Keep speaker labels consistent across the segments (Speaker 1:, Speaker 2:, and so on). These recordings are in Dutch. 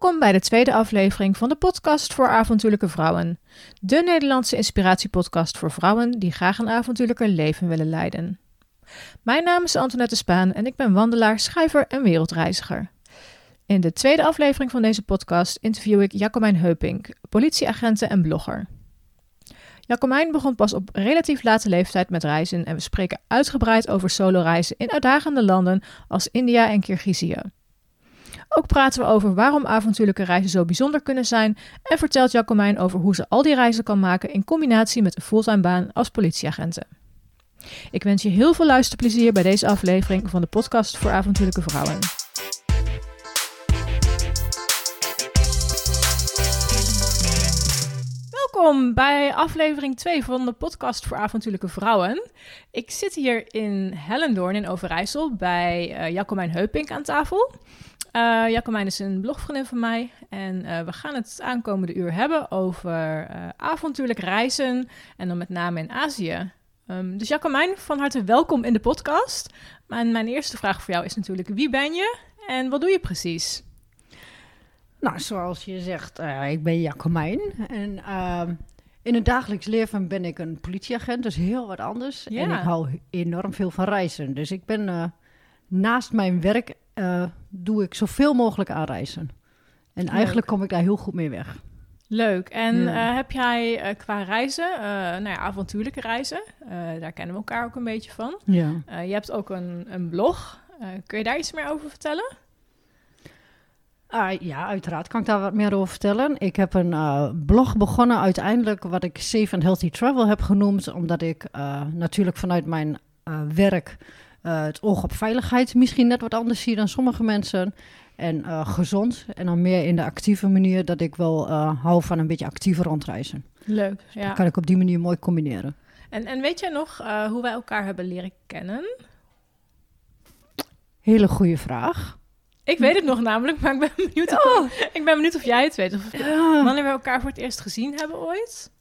Speaker 1: Welkom bij de tweede aflevering van de podcast voor avontuurlijke vrouwen. De Nederlandse inspiratiepodcast voor vrouwen die graag een avontuurlijker leven willen leiden. Mijn naam is Antoinette Spaan en ik ben wandelaar, schrijver en wereldreiziger. In de tweede aflevering van deze podcast interview ik Jacomijn Heupink, politieagenten en blogger. Jacomijn begon pas op relatief late leeftijd met reizen en we spreken uitgebreid over soloreizen in uitdagende landen als India en Kirgizië. Ook praten we over waarom avontuurlijke reizen zo bijzonder kunnen zijn en vertelt Jacomijn over hoe ze al die reizen kan maken in combinatie met een fulltime baan als politieagenten. Ik wens je heel veel luisterplezier bij deze aflevering van de podcast voor avontuurlijke vrouwen. Welkom bij aflevering 2 van de podcast voor avontuurlijke vrouwen. Ik zit hier in Hellendoorn in Overijssel bij uh, Jacomijn Heupink aan tafel. Uh, Jacomijn is een blogvriendin van mij en uh, we gaan het aankomende uur hebben over uh, avontuurlijk reizen en dan met name in Azië. Um, dus Jacomijn, van harte welkom in de podcast. En mijn eerste vraag voor jou is natuurlijk, wie ben je en wat doe je precies?
Speaker 2: Nou, zoals je zegt, ik ben Jacomijn en ehm, in het dagelijks leven ben ik een politieagent, dus heel wat anders. Ja. En ik hou enorm veel van reizen, dus ik ben naast mijn werk uh, doe ik zoveel mogelijk aan reizen. En Leuk. eigenlijk kom ik daar heel goed mee weg.
Speaker 1: Leuk. En ja. uh, heb jij uh, qua reizen, nou ja, avontuurlijke reizen, daar kennen we elkaar ook een beetje van. Ja. je hebt ook een, een blog. kun je daar iets meer over vertellen?
Speaker 2: Uh, ja, uiteraard kan ik daar wat meer over vertellen. Ik heb een blog begonnen uiteindelijk wat ik Safe and Healthy Travel heb genoemd, omdat ik natuurlijk vanuit mijn werk uh, het oog op veiligheid misschien net wat anders zie dan sommige mensen. En uh, gezond. En dan meer in de actieve manier dat ik wel uh, hou van een beetje actieve rondreizen.
Speaker 1: Leuk,
Speaker 2: dus ja. Dat kan ik op die manier mooi combineren.
Speaker 1: En, en weet jij nog hoe wij elkaar hebben leren kennen?
Speaker 2: Hele goede vraag.
Speaker 1: Ik weet het nog namelijk, maar ik ben benieuwd, oh. of, ik ben benieuwd of jij het weet. Of. Wanneer we elkaar voor het eerst gezien hebben ooit?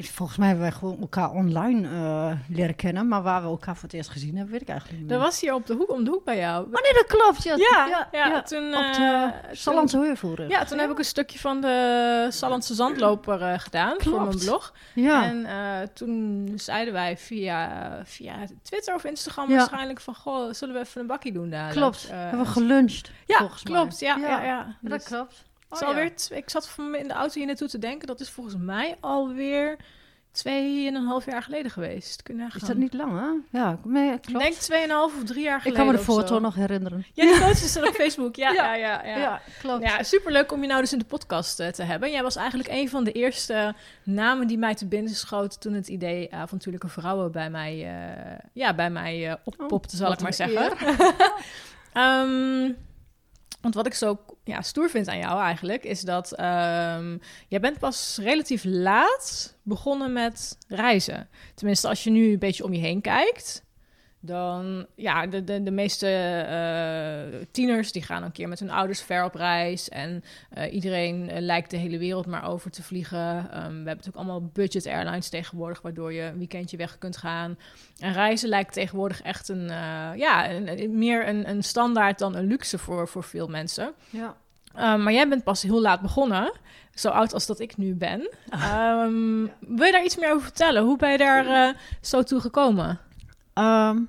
Speaker 2: Volgens mij hebben wij gewoon elkaar online uh, leren kennen. Maar waar we elkaar voor het eerst gezien hebben, weet ik eigenlijk niet
Speaker 1: meer. Dat was hier op de hoek, om de hoek bij jou.
Speaker 2: Oh nee, dat klopt. Ja,
Speaker 1: ja, ja, ja, ja. toen...
Speaker 2: Op de uh, Sallandse Heuvelrug.
Speaker 1: Ja, toen heb ik een stukje van de Sallandse Zandloper uh, gedaan klopt. voor mijn blog. Ja. En toen zeiden wij via, via Twitter of Instagram waarschijnlijk van... Goh, zullen we even een bakkie doen daar?
Speaker 2: Klopt, hebben we geluncht,
Speaker 1: ja,
Speaker 2: volgens
Speaker 1: klopt.
Speaker 2: mij.
Speaker 1: Ja, ja, ja. ja.
Speaker 2: Dat dus, klopt.
Speaker 1: Oh, ja. alweer ik zat in de auto hier naartoe te denken. Dat is volgens mij alweer twee en een half jaar geleden geweest. Kun je
Speaker 2: is dat niet lang, hè? Ja,
Speaker 1: nee, klopt. Ik denk tweeënhalf of drie jaar geleden.
Speaker 2: Ik kan me de foto nog herinneren.
Speaker 1: Ja, die foto is er op Facebook. Ja, ja, ja, ja,
Speaker 2: ja. klopt.
Speaker 1: Ja, superleuk om je nou dus in de podcast uh, te hebben. Jij was eigenlijk een van de eerste namen die mij te binnen schoot toen het idee avontuurlijke vrouwen bij mij, uh, ja, bij mij uh, oppopte, oh, zal ik maar zeggen. um, Want wat ik zo ja, stoer vind aan jou eigenlijk, is dat um, jij bent pas relatief laat begonnen met reizen. Tenminste, als je nu een beetje om je heen kijkt, dan ja, de, de, de meeste uh, tieners die gaan een keer met hun ouders ver op reis. En uh, iedereen uh, lijkt de hele wereld maar over te vliegen. Um, we hebben natuurlijk allemaal budget airlines tegenwoordig, waardoor je een weekendje weg kunt gaan. En reizen lijkt tegenwoordig echt een, ja, een, meer een, een standaard dan een luxe voor, voor veel mensen.
Speaker 2: Ja.
Speaker 1: Um, maar jij bent pas heel laat begonnen, zo oud als dat ik nu ben. Um, wil je daar iets meer over vertellen? Hoe ben je daar zo toe gekomen?
Speaker 2: Um,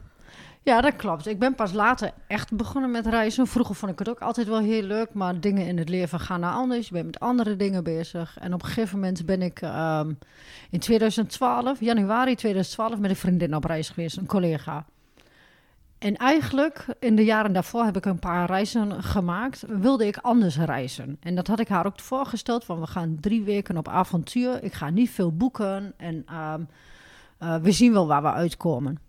Speaker 2: ja, dat klopt. Ik ben pas later echt begonnen met reizen. Vroeger vond ik het ook altijd wel heel leuk, maar dingen in het leven gaan naar anders. Je bent met andere dingen bezig. En op een gegeven moment ben ik um, in 2012, januari 2012, met een vriendin op reis geweest, een collega. En eigenlijk in de jaren daarvoor heb ik een paar reizen gemaakt. Wilde ik anders reizen. En dat had ik haar ook voorgesteld. Van we gaan drie weken op avontuur. Ik ga niet veel boeken. En um, uh, we zien wel waar we uitkomen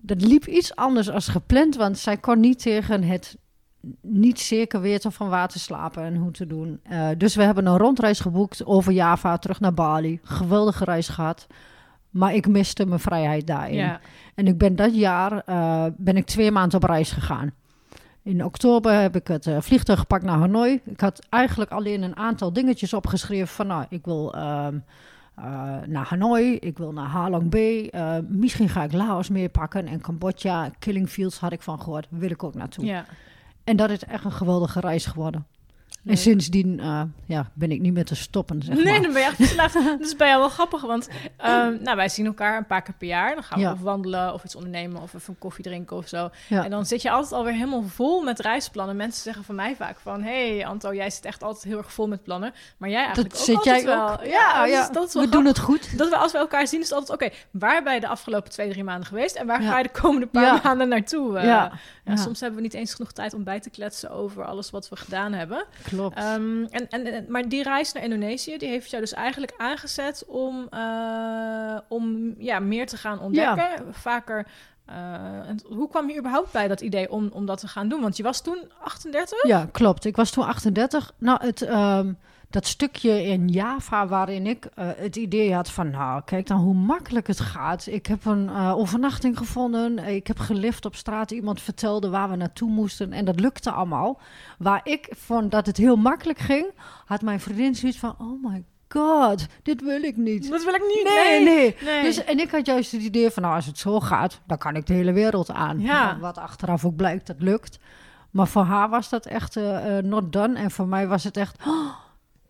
Speaker 2: dat liep iets anders als gepland, want zij kon niet tegen het niet zeker weten van waar te slapen en hoe te doen. Uh, dus we hebben een rondreis geboekt over Java terug naar Bali. Geweldige reis gehad. Maar ik miste mijn vrijheid daarin. Ja. En ik ben dat jaar uh, ben ik twee maanden op reis gegaan. In oktober heb ik het uh, vliegtuig gepakt naar Hanoi. Ik had eigenlijk alleen een aantal dingetjes opgeschreven van nou, ik wil um, uh, naar Hanoi, ik wil naar Halong Bay. Uh, misschien ga ik Laos meepakken en Cambodja, Killing Fields had ik van gehoord, wil ik ook naartoe. Ja. En dat is echt een geweldige reis geworden. En sindsdien uh, ja, ben ik niet meer te stoppen, zeg
Speaker 1: Nee,
Speaker 2: maar.
Speaker 1: dan ben je echt verslaafd. dat is bij jou wel grappig, want um, nou, wij zien elkaar een paar keer per jaar. Dan gaan we
Speaker 2: Ja.
Speaker 1: of wandelen of iets ondernemen of even een koffie drinken of zo.
Speaker 2: Ja.
Speaker 1: En dan zit je altijd alweer helemaal vol met reisplannen. Mensen zeggen van mij vaak van... hey, Anto, jij zit echt altijd heel erg vol met plannen. Maar jij eigenlijk
Speaker 2: Dat
Speaker 1: ook
Speaker 2: zit jij
Speaker 1: wel.
Speaker 2: ook.
Speaker 1: Ja,
Speaker 2: ja,
Speaker 1: dus dat is wel
Speaker 2: we doen het goed.
Speaker 1: Dat we als we elkaar zien, is altijd oké. waar ben je de afgelopen twee, drie maanden geweest en waar
Speaker 2: Ja.
Speaker 1: ga je de komende paar
Speaker 2: Ja.
Speaker 1: maanden naartoe? Eh,
Speaker 2: Ja.
Speaker 1: ja,
Speaker 2: Ja.
Speaker 1: Soms hebben we niet eens genoeg tijd om bij te kletsen over alles wat we gedaan hebben.
Speaker 2: Klopt.
Speaker 1: Ehm, en, en, maar die reis naar Indonesië, die heeft jou dus eigenlijk aangezet om, eh, om ja, meer te gaan ontdekken. Vaker. eh, en hoe kwam je überhaupt bij dat idee om, om dat te gaan doen? Want je was toen 38?
Speaker 2: Ja, klopt. Ik was toen 38. Nou, het, ehm, dat stukje in Java waarin ik eh, het idee had van... nou, kijk dan hoe makkelijk het gaat. Ik heb een eh, overnachting gevonden. Ik heb gelift op straat. Iemand vertelde waar we naartoe moesten. En dat lukte allemaal. Waar ik vond dat het heel makkelijk ging... had mijn vriendin zoiets van... oh my god, dit wil ik niet.
Speaker 1: Dat wil ik niet.
Speaker 2: Nee, nee.
Speaker 1: nee.
Speaker 2: Dus, en ik had juist het idee van, nou, als het zo gaat, dan kan ik de hele wereld aan.
Speaker 1: Ja.
Speaker 2: Nou, Wat achteraf ook blijkt, dat lukt. Maar voor haar was dat echt eh, not done. En voor mij was het echt, oh,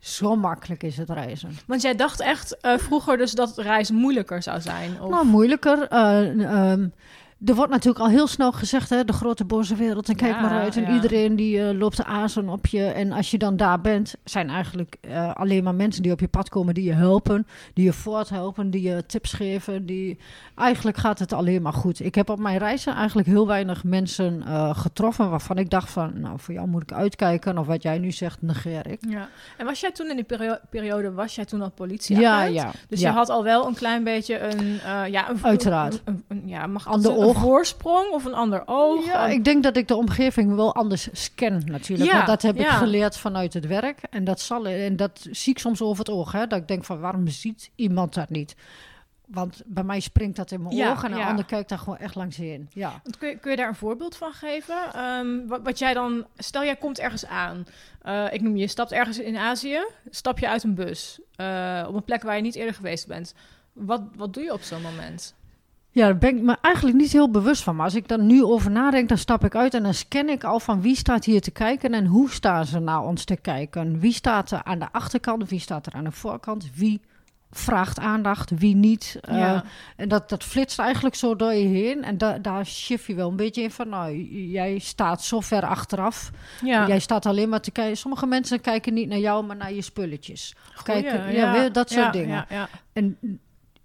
Speaker 2: zo makkelijk is het reizen.
Speaker 1: Want jij dacht echt eh, vroeger dus dat reizen moeilijker zou zijn? Of...
Speaker 2: Nou, moeilijker. Ehm, er wordt natuurlijk al heel snel gezegd, hè, de grote boze wereld. En kijk
Speaker 1: Ja,
Speaker 2: maar uit. En
Speaker 1: ja.
Speaker 2: iedereen die eh, loopt te azen op je. En als je dan daar bent, zijn eigenlijk eh, alleen maar mensen die op je pad komen, die je helpen, die je voorthelpen, die je tips geven. Die... Eigenlijk gaat het alleen maar goed. Ik heb op mijn reizen eigenlijk heel weinig mensen eh, getroffen waarvan ik dacht van, nou, voor jou moet ik uitkijken. Of wat jij nu zegt, negeer ik.
Speaker 1: Ja. En was jij toen in die perio- periode, was jij toen al politie?
Speaker 2: Ja, ja.
Speaker 1: Dus je had al wel een klein beetje een, ja, een,
Speaker 2: Uiteraard.
Speaker 1: een, een- een- ja, mag
Speaker 2: Ander
Speaker 1: een, voorsprong of een ander oog?
Speaker 2: Ja, ik denk dat ik de omgeving wel anders scan natuurlijk.
Speaker 1: Ja,
Speaker 2: dat heb ik geleerd vanuit het werk. En dat, zal, en dat zie ik soms over het oog. Hè? Dat ik denk van, waarom ziet iemand dat niet? Want bij mij springt dat in mijn
Speaker 1: Ja,
Speaker 2: ogen en een
Speaker 1: ja.
Speaker 2: ander kijkt daar gewoon echt langs in. Ja.
Speaker 1: Kun je, kun je daar een voorbeeld van geven? Ehm, wat, wat jij dan, stel jij komt ergens aan. Eh, ik noem je, je stapt ergens in Azië, stap je uit een bus eh, op een plek waar je niet eerder geweest bent. Wat, wat doe je op zo'n moment?
Speaker 2: Ja, daar ben ik me eigenlijk niet heel bewust van. Maar als ik daar nu over nadenk, dan stap ik uit en dan scan ik al van wie staat hier te kijken en hoe staan ze naar ons te kijken. Wie staat er aan de achterkant, wie staat er aan de voorkant, wie vraagt aandacht, wie niet. Eh. En dat, dat flitst eigenlijk zo door je heen. En da daar shift je wel een beetje in van, nou, jij staat zo ver achteraf.
Speaker 1: Ja,
Speaker 2: Jij staat alleen maar te kijken. Sommige mensen kijken niet naar jou, maar naar je spulletjes.
Speaker 1: Goeie,
Speaker 2: kijken, ja, dat soort dingen. En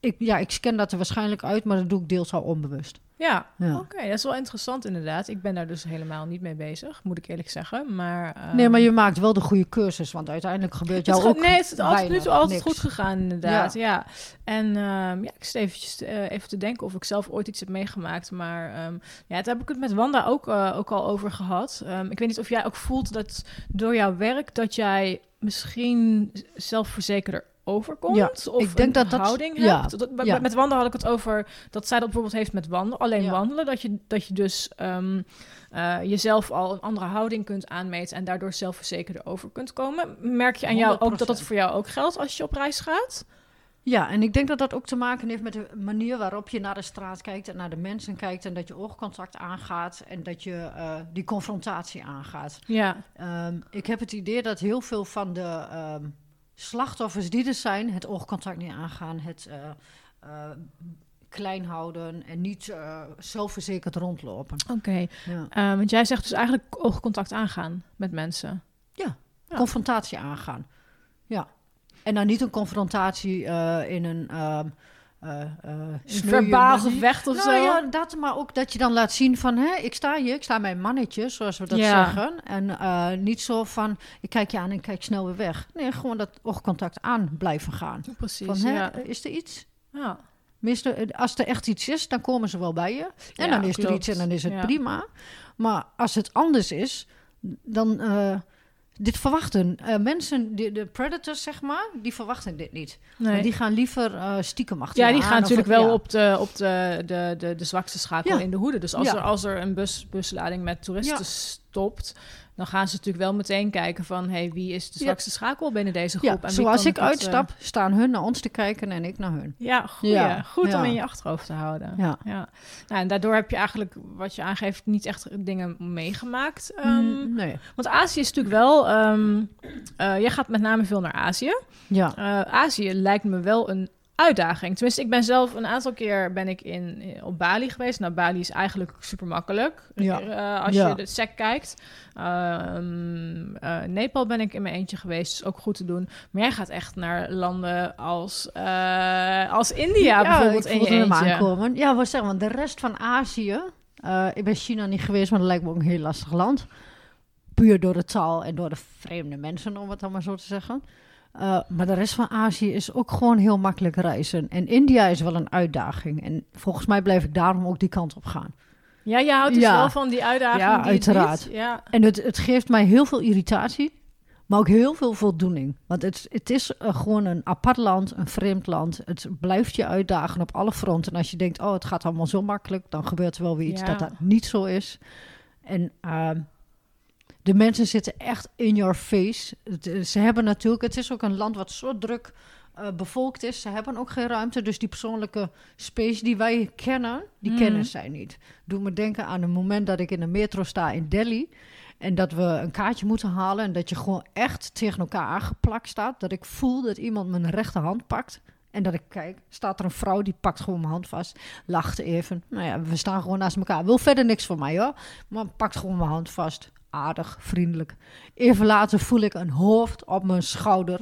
Speaker 2: ik, ja, ik scan dat er waarschijnlijk uit, maar dat doe ik deels al onbewust.
Speaker 1: Ja,
Speaker 2: Ja.
Speaker 1: oké, dat is wel interessant inderdaad. Ik ben daar dus helemaal niet mee bezig, moet ik eerlijk zeggen. Maar, ehm,
Speaker 2: Nee, maar je maakt wel de goede cursus, want uiteindelijk gebeurt
Speaker 1: Het
Speaker 2: jou ook
Speaker 1: nee, het is altijd, nu altijd
Speaker 2: niks.
Speaker 1: goed gegaan, inderdaad. Ja. En ehm, ja, ik zit eventjes eh, even te denken of ik zelf ooit iets heb meegemaakt. Maar ehm, ja, daar heb ik het met Wanda ook, eh, ook al over gehad. Ik weet niet of jij ook voelt dat door jouw werk dat jij misschien zelfverzekerder overkomt.
Speaker 2: Ja,
Speaker 1: of
Speaker 2: ik denk
Speaker 1: een
Speaker 2: dat dat-
Speaker 1: houding
Speaker 2: ja,
Speaker 1: hebt. Dat- met-
Speaker 2: ja.
Speaker 1: Met Wanda had ik het over dat zij dat bijvoorbeeld heeft met wandelen. Alleen
Speaker 2: Ja.
Speaker 1: wandelen, dat je, dat je dus ehm, eh, jezelf al een andere houding kunt aanmeten en daardoor zelfverzekerder over kunt komen. Merk je aan jou ook dat dat
Speaker 2: 100%.
Speaker 1: voor jou ook geldt als je op reis gaat?
Speaker 2: Ja, en ik denk dat dat ook te maken heeft met de manier waarop je naar de straat kijkt en naar de mensen kijkt en dat je oogcontact aangaat en dat je eh, die confrontatie aangaat.
Speaker 1: Ja,
Speaker 2: Ehm, ik heb het idee dat heel veel van de ehm, slachtoffers die er zijn, het oogcontact niet aangaan, het eh, eh, klein houden en niet eh, zelfverzekerd rondlopen.
Speaker 1: oké.
Speaker 2: Ja.
Speaker 1: Want jij zegt dus eigenlijk oogcontact aangaan met mensen. Ja.
Speaker 2: Confrontatie aangaan. Ja. En dan niet een confrontatie in een. Eh, eh, sneuwe
Speaker 1: verbaal gevecht of
Speaker 2: nou,
Speaker 1: zo.
Speaker 2: ja, dat, maar ook dat je dan laat zien van, hè, ik sta hier, ik sta mijn mannetje, zoals we dat
Speaker 1: Ja.
Speaker 2: zeggen. En eh, niet zo van, ik kijk je aan en kijk snel weer weg. Nee, gewoon dat oogcontact aan blijven gaan.
Speaker 1: Precies,
Speaker 2: Van, hè,
Speaker 1: ja.
Speaker 2: is er iets?
Speaker 1: ja.
Speaker 2: Als er echt iets is, dan komen ze wel bij je. En
Speaker 1: Ja,
Speaker 2: dan is er iets en dan is het prima. Maar als het anders is, dan... dit verwachten eh, mensen, de, de predators zeg maar, die verwachten dit niet.
Speaker 1: Nee.
Speaker 2: Die gaan liever eh, stiekem achter
Speaker 1: Ja, die
Speaker 2: aan
Speaker 1: gaan natuurlijk wel
Speaker 2: ja.
Speaker 1: op, de, op de, de, de, de zwakste schakel
Speaker 2: Ja.
Speaker 1: in de hoede. Dus als,
Speaker 2: Ja.
Speaker 1: er, als er een bus, buslading met toeristen stopt, dan gaan ze natuurlijk wel meteen kijken van, hey, wie is de zwakste schakel binnen deze groep?
Speaker 2: Ja,
Speaker 1: en
Speaker 2: zoals ik
Speaker 1: het, eh,
Speaker 2: uitstap, staan hun naar ons te kijken en ik naar hun.
Speaker 1: Ja, goeie.
Speaker 2: Ja,
Speaker 1: goed om
Speaker 2: ja.
Speaker 1: in je achterhoofd te houden.
Speaker 2: Ja.
Speaker 1: Nou, en daardoor heb je eigenlijk, wat je aangeeft, niet echt dingen meegemaakt.
Speaker 2: Mm, nee.
Speaker 1: Want Azië is natuurlijk wel... ehm eh, jij gaat met name veel naar Azië.
Speaker 2: Ja.
Speaker 1: Eh, Azië lijkt me wel een uitdaging. Tenminste, ik ben zelf een aantal keer ben ik in, in- op Bali geweest. Nou, Bali is eigenlijk super makkelijk
Speaker 2: Ja.
Speaker 1: eh, als
Speaker 2: Ja.
Speaker 1: je de SEC kijkt. Ehm, eh, Nepal ben ik in mijn eentje geweest, is ook goed te doen. Maar jij gaat echt naar landen als, eh, als India bijvoorbeeld in je eentje.
Speaker 2: aankomen. Ja, wat zeggen, want de rest van Azië... eh, ik ben China niet geweest, maar dat lijkt me ook een heel lastig land. Puur door de taal en door de vreemde mensen, om het dan maar zo te zeggen. Eh, maar de rest van Azië is ook gewoon heel makkelijk reizen. En India is wel een uitdaging. En volgens mij blijf ik daarom ook die kant op gaan.
Speaker 1: Ja, je houdt dus
Speaker 2: Ja.
Speaker 1: wel van die uitdaging.
Speaker 2: Ja,
Speaker 1: die
Speaker 2: uiteraard.
Speaker 1: Ja,
Speaker 2: En het, het geeft mij heel veel irritatie, maar ook heel veel voldoening. Want het, het is eh, gewoon een apart land, een vreemd land. Het blijft je uitdagen op alle fronten. En als je denkt, oh, het gaat allemaal zo makkelijk, dan gebeurt er wel weer iets
Speaker 1: Ja.
Speaker 2: dat dat niet zo is. En ehm, de mensen zitten echt in your face. Het, eh, ze hebben natuurlijk, het is ook een land wat zo druk eh, bevolkt is. Ze hebben ook geen ruimte, dus die persoonlijke space die wij kennen, die
Speaker 1: Mhm.
Speaker 2: kennen zij niet. Doe me denken aan een moment dat ik in de metro sta in Delhi. En dat we een kaartje moeten halen. En dat je gewoon echt tegen elkaar aangeplakt staat. Dat ik voel dat iemand mijn rechterhand pakt. En dat ik kijk, staat er een vrouw die pakt gewoon mijn hand vast. Lacht even. Nou ja, we staan gewoon naast elkaar. Wil verder niks van mij hoor. Maar pakt gewoon mijn hand vast. Aardig, vriendelijk. Even later voel ik een hoofd op mijn schouder.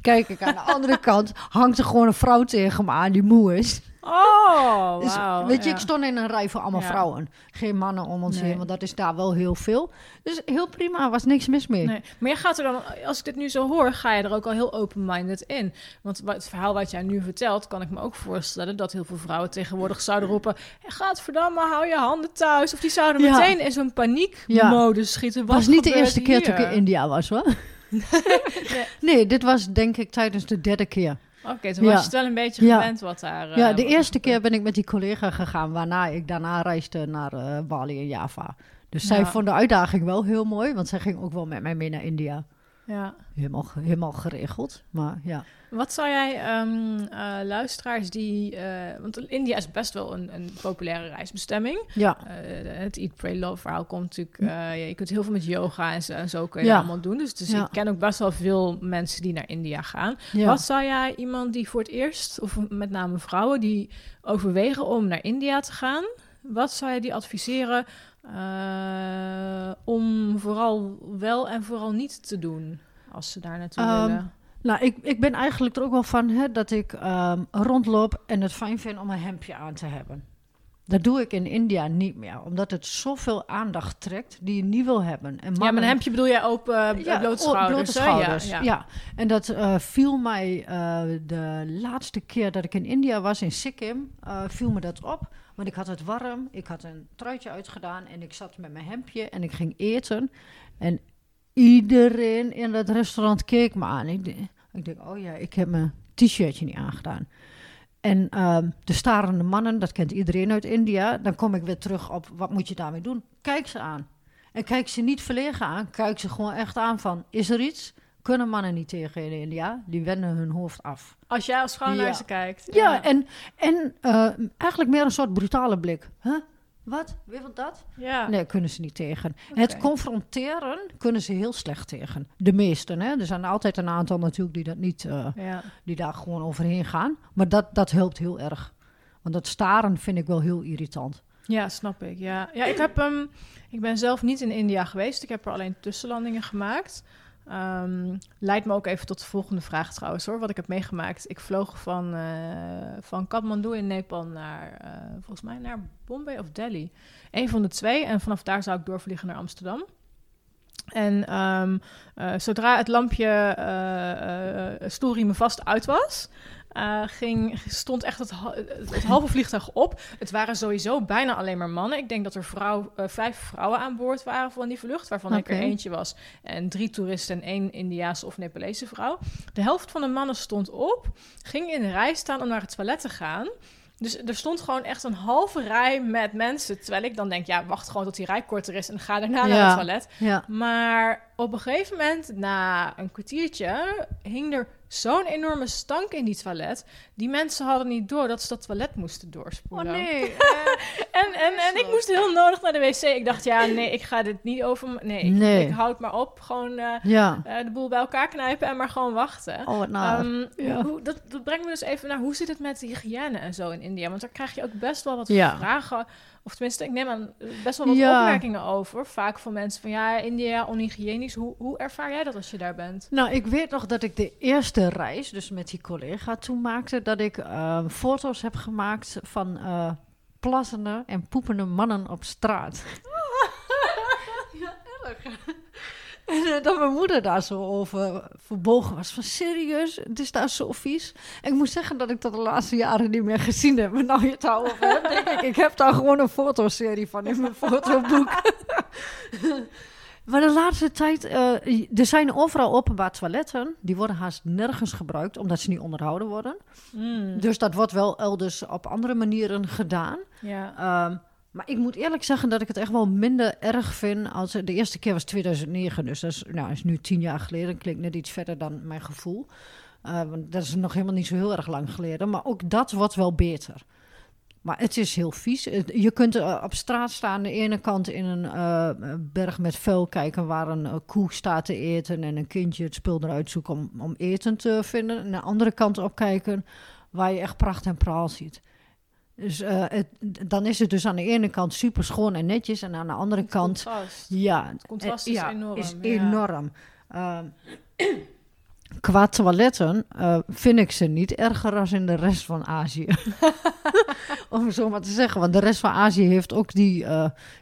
Speaker 2: Kijk ik aan de andere kant, hangt er gewoon een vrouw tegen me aan die moe is.
Speaker 1: Oh,
Speaker 2: Dus, weet je,
Speaker 1: ja.
Speaker 2: ik stond in een rij voor allemaal
Speaker 1: Ja.
Speaker 2: vrouwen. Geen mannen om ons
Speaker 1: Nee.
Speaker 2: heen, want dat is daar wel heel veel. Dus heel prima, was niks mis mee.
Speaker 1: Nee, maar je gaat er dan, als ik dit nu zo hoor, ga je er ook al heel open-minded in. Want het verhaal wat jij nu vertelt, kan ik me ook voorstellen dat heel veel vrouwen tegenwoordig zouden roepen: Gadverdamme, hou je handen thuis. Of die zouden
Speaker 2: Ja.
Speaker 1: meteen in zo'n paniekmodus schieten.
Speaker 2: Was niet de eerste keer
Speaker 1: hier?
Speaker 2: toen ik in India was, hoor. nee, dit was denk ik tijdens de derde keer.
Speaker 1: Oké, toen was je het wel een beetje gewend wat daar. eh,
Speaker 2: ja, de
Speaker 1: wat
Speaker 2: eerste
Speaker 1: er
Speaker 2: keer ben ik met die collega gegaan, waarna ik daarna reisde naar eh, Bali en Java. Dus zij vond de uitdaging wel heel mooi, want zij ging ook wel met mij mee naar India.
Speaker 1: Ja.
Speaker 2: Helemaal, helemaal geregeld, maar ja.
Speaker 1: Wat zou jij ehm, eh, luisteraars die. eh, want India is best wel een, een populaire reisbestemming.
Speaker 2: Ja,
Speaker 1: Eh, het Eat, Pray, Love verhaal komt natuurlijk... ja, je kunt heel veel met yoga en zo, en zo kun je
Speaker 2: Ja.
Speaker 1: allemaal doen. Dus, dus
Speaker 2: Ja.
Speaker 1: ik ken ook best wel veel mensen die naar India gaan. Wat zou jij iemand die voor het eerst, of met name vrouwen... die overwegen om naar India te gaan... wat zou je die adviseren eh, om vooral wel en vooral niet te doen... als ze daar naartoe
Speaker 2: Ehm,
Speaker 1: willen?
Speaker 2: Nou, ik, ik ben eigenlijk er ook wel van hè, dat ik ehm, rondloop en het fijn vind om een hemdje aan te hebben. Dat doe ik in India niet meer, omdat het zoveel aandacht trekt die je niet wil hebben. En
Speaker 1: Ja, maar een hempje bedoel jij open uh,
Speaker 2: Ja,
Speaker 1: blote schouders,
Speaker 2: blote schouders,
Speaker 1: Ja,
Speaker 2: Ja,
Speaker 1: ja.
Speaker 2: en dat eh, viel mij eh, de laatste keer dat ik in India was, in Sikkim, eh, viel me dat op. Want ik had het warm, ik had een truitje uitgedaan en ik zat met mijn hemdje en ik ging eten. En iedereen in dat restaurant keek me aan. Ik, ik denk, oh ja, ik heb mijn t-shirtje niet aangedaan. En ehm, de starende mannen, dat kent iedereen uit India. Dan kom ik weer terug op, wat moet je daarmee doen? Kijk ze aan. En kijk ze niet verlegen aan, kijk ze gewoon echt aan van, is er iets? Kunnen mannen niet tegen in India? Die wenden hun hoofd af.
Speaker 1: Als jij als vrouw
Speaker 2: Ja.
Speaker 1: naar ze kijkt.
Speaker 2: Ja, en, en eh, eigenlijk meer een soort brutale blik. Huh? Wat? Wie wil dat?
Speaker 1: ja.
Speaker 2: Nee, kunnen ze niet tegen. Het confronteren kunnen ze heel slecht tegen. De meesten, hè. Er zijn altijd een aantal natuurlijk die dat niet, eh,
Speaker 1: ja.
Speaker 2: die daar gewoon overheen gaan. Maar dat, dat helpt heel erg. Want dat staren vind ik wel heel irritant.
Speaker 1: Ja, snap ik. Ja, ja ik, heb, ehm, ik ben zelf niet in India geweest. Ik heb er alleen tussenlandingen gemaakt. Ehm, leidt me ook even tot de volgende vraag trouwens hoor. Wat ik heb meegemaakt. Ik vloog van, eh, van Kathmandu in Nepal naar, eh, volgens mij naar Bombay of Delhi. Eén van de twee. En vanaf daar zou ik doorvliegen naar Amsterdam. En ehm, eh, zodra het lampje uh, uh, stoelriemen vast uit was, uh, ging, stond echt het, het, halve vliegtuig op. Het waren sowieso bijna alleen maar mannen. Ik denk dat er vrouw, uh, vijf vrouwen aan boord waren van die vlucht, waarvan okay. ik er eentje was. En drie toeristen en één Indiaanse of Nepalese vrouw. De helft van de mannen stond op, ging in de rij staan om naar het toilet te gaan. Dus er stond gewoon echt een halve rij met mensen. Terwijl ik dan denk, ja, wacht gewoon tot die rij korter is en ga daarna naar het toilet.
Speaker 2: Ja.
Speaker 1: Maar op een gegeven moment, na een kwartiertje, hing er zo'n enorme stank in die toilet. Die mensen hadden niet door dat ze dat toilet moesten
Speaker 2: Oh
Speaker 1: doorspoelen.
Speaker 2: nee.
Speaker 1: En, en, en ik moest heel nodig naar de wc. Ik dacht, ja, nee, ik ga dit niet over... Nee, ik,
Speaker 2: Nee.
Speaker 1: ik houd maar op. Gewoon eh,
Speaker 2: ja.
Speaker 1: eh, de boel bij elkaar knijpen en maar gewoon wachten.
Speaker 2: Oh, wat.
Speaker 1: Ehm,
Speaker 2: ja.
Speaker 1: hoe, dat, dat brengt me dus even naar hoe zit het met de hygiëne en zo in India? Want daar krijg je ook best wel wat
Speaker 2: Ja.
Speaker 1: vragen. Of tenminste, ik neem aan best wel wat
Speaker 2: Ja.
Speaker 1: opmerkingen over. Vaak van mensen van ja, India onhygiënisch. Hoe, hoe ervaar jij dat als je daar bent?
Speaker 2: Nou, ik weet nog dat ik de eerste reis, dus met die collega toen maakte, dat ik eh, foto's heb gemaakt van eh plassende en poepende mannen op straat. ja, erg. En eh, dat mijn moeder daar zo over verbogen was. Van serieus, het is daar zo vies. En ik moet zeggen dat ik dat de laatste jaren niet meer gezien heb. Maar nou je het over hebt, denk ik, ik heb daar gewoon een fotoserie van in mijn fotoboek. Maar de laatste tijd, eh, er zijn overal openbaar toiletten. Die worden haast nergens gebruikt, omdat ze niet onderhouden worden.
Speaker 1: Mm,
Speaker 2: Dus dat wordt wel elders op andere manieren gedaan.
Speaker 1: ja.
Speaker 2: Ehm, maar ik moet eerlijk zeggen dat ik het echt wel minder erg vind als... De eerste keer was 2009, dus dat is, nou, is nu tien jaar geleden. Klinkt net iets verder dan mijn gevoel. Eh, want dat is nog helemaal niet zo heel erg lang geleden. Maar ook dat wordt wel beter. Maar het is heel vies. Je kunt eh, op straat staan, aan de ene kant in een eh, berg met vuil kijken... waar een eh, koe staat te eten en een kindje het spul eruit zoekt om, om eten te vinden. En aan de andere kant opkijken waar je echt pracht en praal ziet. Dus het, dan is het dus aan de ene kant super schoon en netjes... en aan de andere
Speaker 1: Het
Speaker 2: kant
Speaker 1: contrast.
Speaker 2: ja,
Speaker 1: Het contrast is
Speaker 2: ja,
Speaker 1: enorm.
Speaker 2: is
Speaker 1: ja.
Speaker 2: enorm. Qua toiletten eh, vind ik ze niet erger als in de rest van Azië. Om zo maar te zeggen. Want de rest van Azië heeft ook die uh,